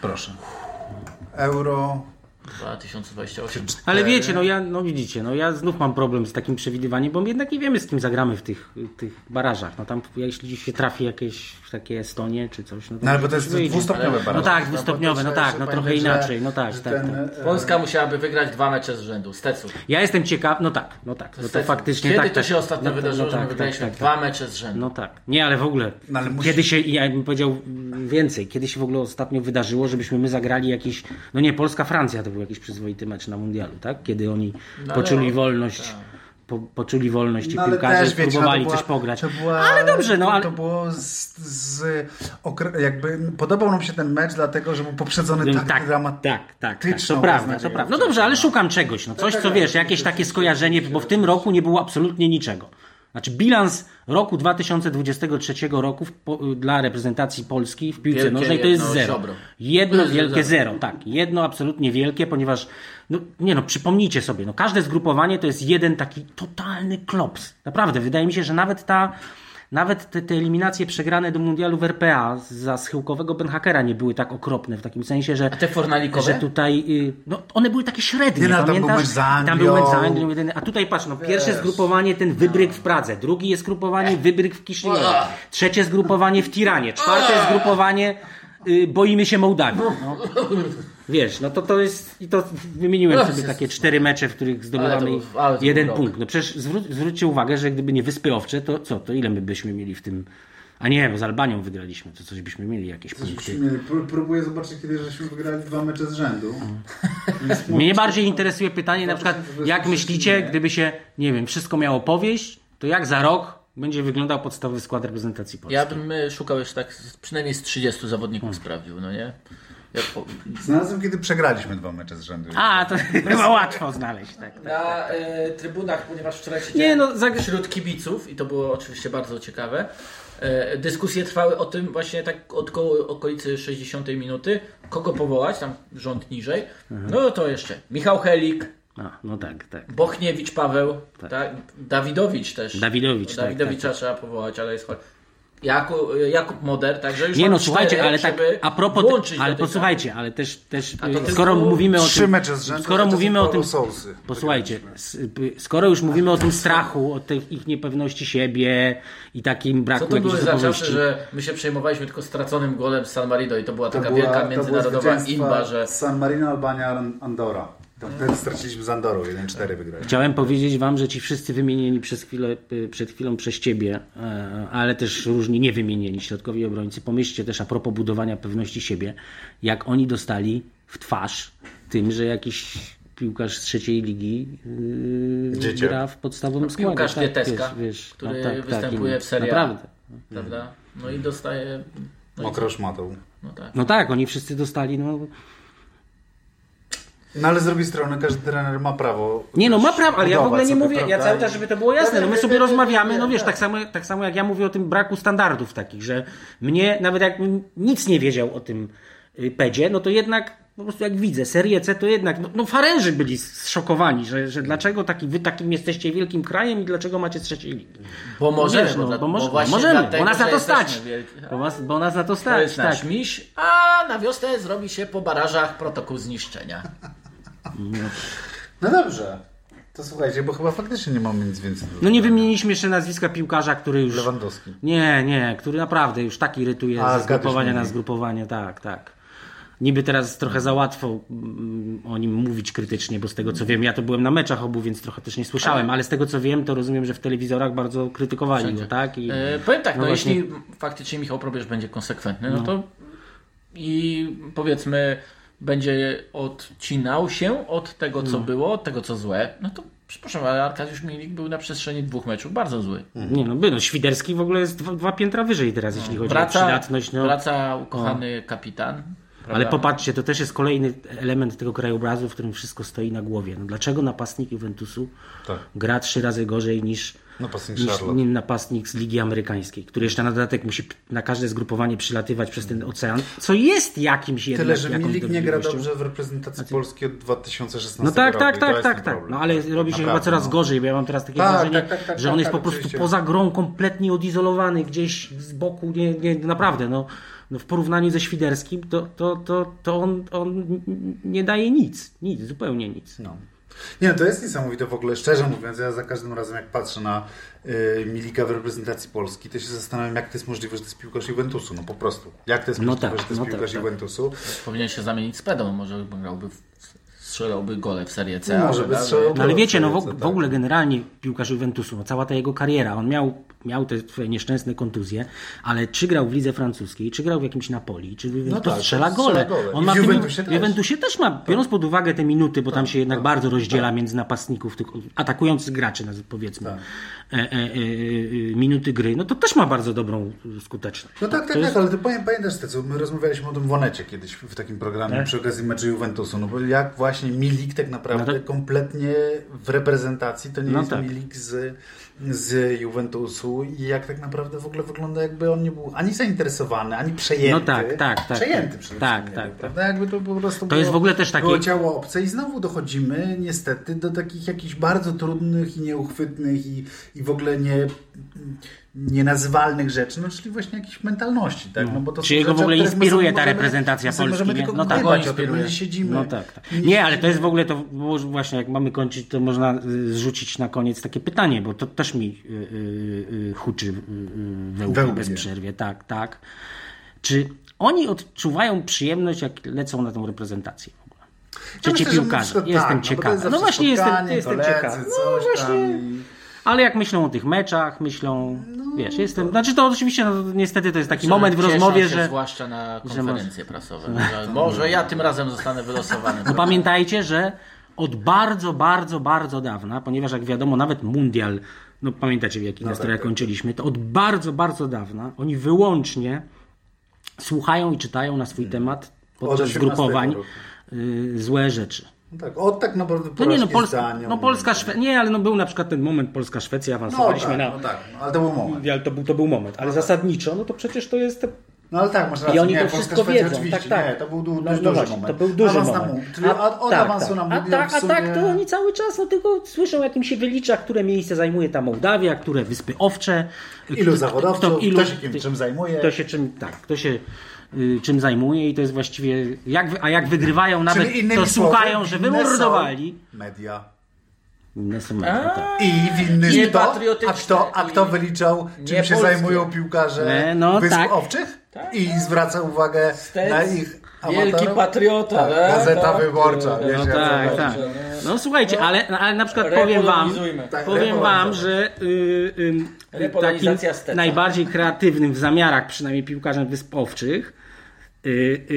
proszę. Euro. 2028. Ale wiecie, no ja, no widzicie, no ja znów mam problem z takim przewidywaniem, bo my jednak nie wiemy z kim zagramy w tych, tych barażach. No tam jeśli się trafi jakieś takie Estonie czy coś, no to, No ale bo to jest wyjdzie. dwustopniowe No baraże. tak, bo dwustopniowe, to no tak, no trochę że- inaczej, no tak, że tak, tak. e, Polska musiałaby wygrać dwa mecze z rzędu, z Tecu. Ja jestem ciekaw, no tak, no tak, no to faktycznie Kiedy tak. to tak. się ostatnio no, wydarzyło, no, że my tak, wygraliśmy tak, tak, dwa tak. mecze z rzędu? No tak. Nie, ale w ogóle. No, ale musi- Kiedy się, ja bym powiedział więcej, kiedy się w ogóle ostatnio wydarzyło, żebyśmy my zagrali jakiś, no nie, Polska-Francja to był jakiś przyzwoity mecz na mundialu, tak? Kiedy oni No poczuli wolność, po, poczuli wolność ci No, piłkarze, też, wiecie, no, próbowali to była- coś pograć. Była, ale dobrze, no ale... To było z, z okre- jakby podobał nam się ten mecz, dlatego że był poprzedzony tak, tak, dramatyczną tak, tak, tak, to prawda, to prawda. No dobrze, ale szukam czegoś, no coś, co wiesz, jakieś takie skojarzenie, bo w tym roku nie było absolutnie niczego. Znaczy bilans roku 2023 roku w, po, dla reprezentacji Polski w piłce Wielkie nożnej to jest jedno zero. Jedno jest wielkie zero. zero, tak. Jedno absolutnie wielkie, ponieważ no, nie no, przypomnijcie sobie, no każde zgrupowanie to jest jeden taki totalny klops. Naprawdę, wydaje mi się, że nawet ta nawet te, te eliminacje przegrane do mundialu w RPA za schyłkowego Benhakera nie były tak okropne w takim sensie, że A te fornalikowe? że tutaj, y, no one były takie średnie, Nie, no, tam pamiętasz? był mecz z Anglią. Tam był mecz z Anglią, jeden, a tutaj patrz, no pierwsze zgrupowanie ten wybryk w Pradze, drugie jest zgrupowanie wybryk w Kiszyniowie, trzecie zgrupowanie w Tiranie, czwarte zgrupowanie y, boimy się Mołdawii. No. Wiesz, no to to jest, i to wymieniłem sobie takie cztery mecze, w których zdobywamy Ale to- ale to był jeden rok. punkt. No przecież zwró- zwróćcie uwagę, że gdyby nie Wyspy Owcze, to co, to ile my byśmy mieli w tym, a nie, bo z Albanią wygraliśmy, to coś byśmy mieli, jakieś punkty. Pró- Próbuję zobaczyć, kiedy żeśmy wygrali dwa mecze z rzędu. Mnie bardziej interesuje pytanie na przykład, 2023 jak myślicie, gdyby się, nie wiem, wszystko miało powieść, to jak za rok będzie wyglądał podstawowy skład reprezentacji Polski? Ja bym e, szukał jeszcze tak przynajmniej z 30 zawodników Hmm. sprawdził, no nie? Ja po... Znalazłem, kiedy przegraliśmy dwa mecze z rzędu. A, to chyba łatwo znaleźć, tak. tak. Na e, trybunach, ponieważ wczoraj siedziałem Nie, no, zag- wśród kibiców i to było oczywiście bardzo ciekawe. E, dyskusje trwały o tym właśnie tak od koło, okolicy 60 minuty, kogo powołać, tam rząd niżej. Mhm. No to jeszcze Michał Helik, A, no tak, tak. Bochniewicz Paweł, tak. Dawidowicz też. Dawidowicz, tak, Dawidowicza trzeba powołać, ale jest chory. Jakub, Jakub Moder, także już Nie no, słuchajcie, ale tak a propos, ale posłuchajcie, ale też, też y, tylko skoro mówimy o Trzy tym, mecze z rzędu, skoro mówimy o tym, Sousy. posłuchajcie, y, skoro już mówimy o tym strachu, o tej ich niepewności siebie i takim Co braku to były za czasy, że my się przejmowaliśmy tylko straconym golem z San Marino i to była To taka była- wielka międzynarodowa imba, że San Marino, Albania, Andora. To wtedy straciliśmy z Andorą, 1-4 wygrali. Chciałem powiedzieć wam, że ci wszyscy wymienieni przez chwilę, y, przed chwilą przez ciebie, e, ale też różni niewymienieni środkowi obrońcy, pomyślcie też a propos budowania pewności siebie, jak oni dostali w twarz tym, że jakiś piłkarz z trzeciej ligi yy, gra w podstawowym składzie. piłkarz Lieteska, wiesz, wiesz, który no tak, tak, występuje i- w Serie A. Naprawdę. prawda? No i dostaje... No, i, Mokro szmatą. no tak. No tak, oni wszyscy dostali, no... No ale z drugiej strony każdy trener ma prawo. Nie no, ma prawo, ale ja w ogóle nie sobie, mówię, ja cały czas, żeby to było jasne, no my sobie rozmawiamy, no wiesz, tak. samo, tak samo jak ja mówię o tym braku standardów takich, że mnie, nawet jak nic nie wiedział o tym y, pedzie, no to jednak po prostu jak widzę serię C, to jednak, no, no faręży byli zszokowani, że, że dlaczego taki, wy takim jesteście wielkim krajem i dlaczego macie trzeciej ligi. Bo możemy, wiesz, no, bo, bo, bo, może, właśnie możemy, dlatego, bo nas na to stać. Bo, nas, bo nas na to To stać, jest nasz tak. miś, a na wiosnę zrobi się po barażach protokół zniszczenia. No dobrze. To słuchajcie, bo chyba faktycznie nie mamy nic więcej. do No nie wymieniliśmy jeszcze nazwiska piłkarza, który już... Lewandowski. Nie, nie, który naprawdę już tak irytuje A, zgadłeś zgrupowania na zgrupowanie, tak, tak. Niby teraz trochę za łatwo mm, o nim mówić krytycznie, bo z tego co wiem, ja to byłem na meczach obu, więc trochę też nie słyszałem, ale z tego co wiem, to rozumiem, że w telewizorach bardzo krytykowali go, tak? I, E, powiem tak, no, no właśnie- jeśli faktycznie Michał Probierz będzie konsekwentny, no, to i powiedzmy będzie odcinał się od tego, co było, od tego, co złe, no to przepraszam, ale Arkadiusz Milik był na przestrzeni dwóch meczów bardzo zły. Nie no, by, no, Świderski w ogóle jest dwa, dwa piętra wyżej teraz, jeśli chodzi o przydatność. No. wraca ukochany kapitan. Ale prawda? popatrzcie, to też jest kolejny element tego krajobrazu, w którym wszystko stoi na głowie. No, dlaczego napastnik Juventusu Tak. gra trzy razy gorzej niż, Napastnik niż Charlotte. napastnik z Ligi Amerykańskiej, który jeszcze na dodatek musi na każde zgrupowanie przylatywać przez ten ocean, co jest jakimś jednak Tyle, że Milik nie gra dobrze w reprezentacji Polski od 2016 No tak, roku. tak, tak, tak, tak. No ale robi się chyba coraz no. gorzej, bo ja mam teraz takie Tak, wrażenie, tak, tak, tak, że on tak, jest tak, po prostu oczywiście. poza grą kompletnie odizolowany, gdzieś z boku, nie, nie, naprawdę, no, no w porównaniu ze Świderskim, to, to, to, to on, on nie daje nic, nic, zupełnie nic. No. Nie, no to jest niesamowite w ogóle, szczerze mówiąc, ja za każdym razem jak patrzę na y, Milika w reprezentacji Polski, to się zastanawiam, jak to jest możliwe, że to jest piłkarz Juventusu, no po prostu. Jak to jest No możliwe, tak, że to jest no piłkarz tak, tak. Juventusu. Powinien się zamienić z pedą, może grałby, w, strzelałby gole w Serie C. Może prawda? by strzelał. No ale wiecie, no w, w tak. ogóle generalnie piłkarz Juventusu, no cała ta jego kariera, on miał, miał te swoje nieszczęsne kontuzje, ale czy grał w lidze francuskiej, czy grał w jakimś Napoli, czy to tak, strzela to gole. strzela gole. On I ma w w tym- Juventusie w też. Juventusie też ma, biorąc pod uwagę te minuty, bo tam się jednak bardzo rozdziela między napastników, tych atakujących graczy, powiedzmy, Tak. e, e, e, e, minuty gry, no to też ma bardzo dobrą skuteczność. No tak, tak, jest- tak, ale ty pamię- pamiętasz te, co my rozmawialiśmy o tym Wonecie kiedyś w takim programie Tak. przy okazji meczu Juventusu, no bo jak właśnie Milik tak naprawdę No to- kompletnie w reprezentacji to nie No jest tak. Milik z, z Juventusu i jak tak naprawdę w ogóle wygląda jakby on nie był ani zainteresowany, ani przejęty. No tak, tak, tak, Przejęty tak. przede Tak, wszystkim, tak, jakby, prawda? Jakby to po prostu było, jest w ogóle też takie- było ciało obce i znowu dochodzimy niestety do takich jakichś bardzo trudnych i nieuchwytnych i, i w ogóle nie nienazywalnych rzeczy, no czyli właśnie jakiejś mentalności, tak? No, bo to Czy jego rzeczy, w ogóle inspiruje ta możemy- reprezentacja Polski, nie? No tak. gdybać Go o tym, inspiruje. siedzimy. No tak, tak. Nie, ale to jest w ogóle, to właśnie jak mamy kończyć, to można y, zrzucić na koniec takie pytanie, bo to też mi y, y, y, huczy we łbie bez przerwie. Tak, tak. Czy oni odczuwają przyjemność, jak lecą na tą reprezentację w ogóle? Czy Ja że piłkarze? myślę, jestem tak, no to ciekawy. No, zawsze właśnie jestem, jestem ciekawy. No właśnie. Ale jak myślą o tych meczach, myślą, No, wiesz, jestem, znaczy to oczywiście, no, niestety to jest taki Że moment w rozmowie, że... Zwłaszcza na że konferencje prasowe. Że może ja tym razem zostanę wylosowany. No pamiętajcie, że od bardzo, bardzo, bardzo dawna, ponieważ jak wiadomo, nawet mundial, no pamiętacie w jakich nastrojach tak. kończyliśmy, to od bardzo, bardzo dawna oni wyłącznie słuchają i czytają na swój temat podczas 18 zgrupowań roku. y, złe rzeczy. No tak, od tak naprawdę No nie, no, porażki Pols- z Danią. no Polska, Szwe- nie, ale no był na przykład ten moment Polska-Szwecja, No awansowaliśmy tak, na no tak, no, ale to był moment. mundial, to był, to był moment, ale zasadniczo, no to przecież to jest, No ale tak, masz rację. I oni nie, to Polska wszystko Szwecja wiedzą. Oczywiście, Tak, tak. Nie, to był du, No, duży no właśnie, moment. to był duży Awans moment. Na czyli od, od tak, awansu tak. na A, mód. tak, w a sumie... tak, to oni cały czas no, tylko słyszą, jak im się wylicza, które miejsce zajmuje ta Mołdawia, które Wyspy Owcze. Ilu kto- zawodowców, ilu- kto się kim, czym zajmuje. Kto się czym, tak, kto się y, czym zajmuje i to jest właściwie, jak, a jak wygrywają nawet, to słuchają, że wymordowali. Media. Inne tak. I winny Nie kto? A kto, a kto i wyliczał, czym się zajmują piłkarze E, no Wysp tak. Owczych? Tak, I zwraca uwagę Stec, na ich Wielki amatorów? patriota. Tak, tak, Gazeta tak, Wyborcza, wiesz, No jak tak, tak. No słuchajcie, ale, ale na przykład powiem wam. Tak, powiem wam, że y, y, takim Steca. najbardziej kreatywnym w zamiarach, przynajmniej piłkarzem Wysp Owczych y, y,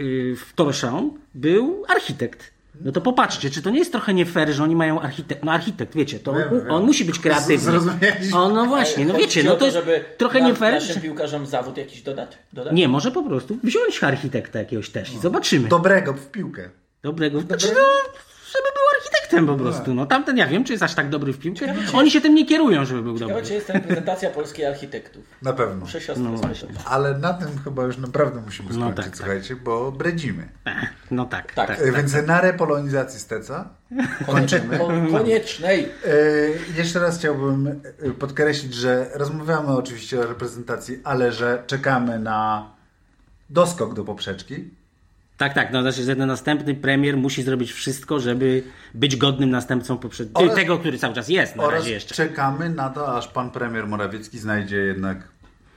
y, w Torszą był architekt. No to popatrzcie, czy to nie jest trochę nie fair, że oni mają architekt, no architekt, wiecie, to Wiemy, on, on musi być kreatywny. Zrozumieliśmy. O, no właśnie, no wiecie, ci no to jest żeby trochę nie fair. naszym piłkarzom zawód jakiś dodać? dodać? Nie, może po prostu wziąć architekta jakiegoś też i zobaczymy. Dobrego w piłkę. Dobrego. Znaczy, no, architektem po prostu. No tamten ja wiem, czy jest aż tak dobry w piłkę. Oni się tym nie kierują, żeby był Ciekawe, dobry. czy jest reprezentacja polskiej architektów. Na pewno. Muszę siostrę No spytać. właśnie. Ale na tym chyba już naprawdę musimy No skończyć, tak, tak. słuchajcie, bo bredzimy. Ech, No tak, Tak. tak. E, Więc na repolonizacji Steca kończymy. Ko- Koniecznej. E, Jeszcze raz chciałbym e, podkreślić, że rozmawiamy oczywiście o reprezentacji, ale że czekamy na doskok do poprzeczki. Tak, tak. No, znaczy, że ten następny premier musi zrobić wszystko, żeby być godnym następcą poprzed... Oraz- tego, który cały czas jest na razie jeszcze. czekamy na to, aż pan premier Morawiecki znajdzie jednak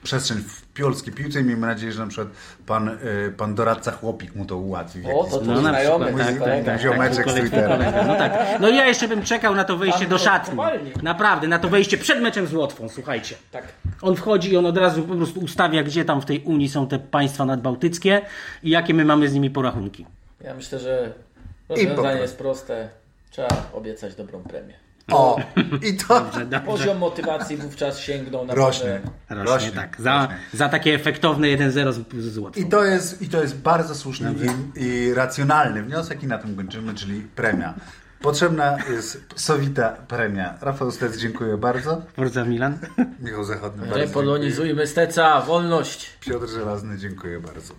przestrzeń w polskiej piłce i miejmy nadzieję, że na przykład pan, e, pan doradca chłopik mu to ułatwi. W O, to tu na znajomy, tak, tak, tak, Ziomeczek tak, z Twittera. No tak. No ja jeszcze bym czekał na to wejście Pan do szatni. Naprawdę, na to wejście przed meczem z Łotwą, słuchajcie. Tak. On wchodzi i on od razu po prostu ustawia, gdzie tam w tej Unii są te państwa nadbałtyckie i jakie my mamy z nimi porachunki. Ja myślę, że rozwiązanie jest proste. Trzeba obiecać dobrą premię. O, i to Dobrze, dobrze. Poziom motywacji wówczas sięgnął na rośnie. Rośnie, tak. Za, rośnie. za takie efektowne 1-0 z, z Łotwą. I to, jest, I to jest bardzo słuszny i, i racjonalny wniosek i na tym kończymy, czyli premia. Potrzebna jest sowita premia. Rafał Stec, dziękuję bardzo. Forza Milan. Michał Zachodny, bardzo dziękuję. Repolonizujmy steca, wolność. Piotr Żelazny, dziękuję bardzo.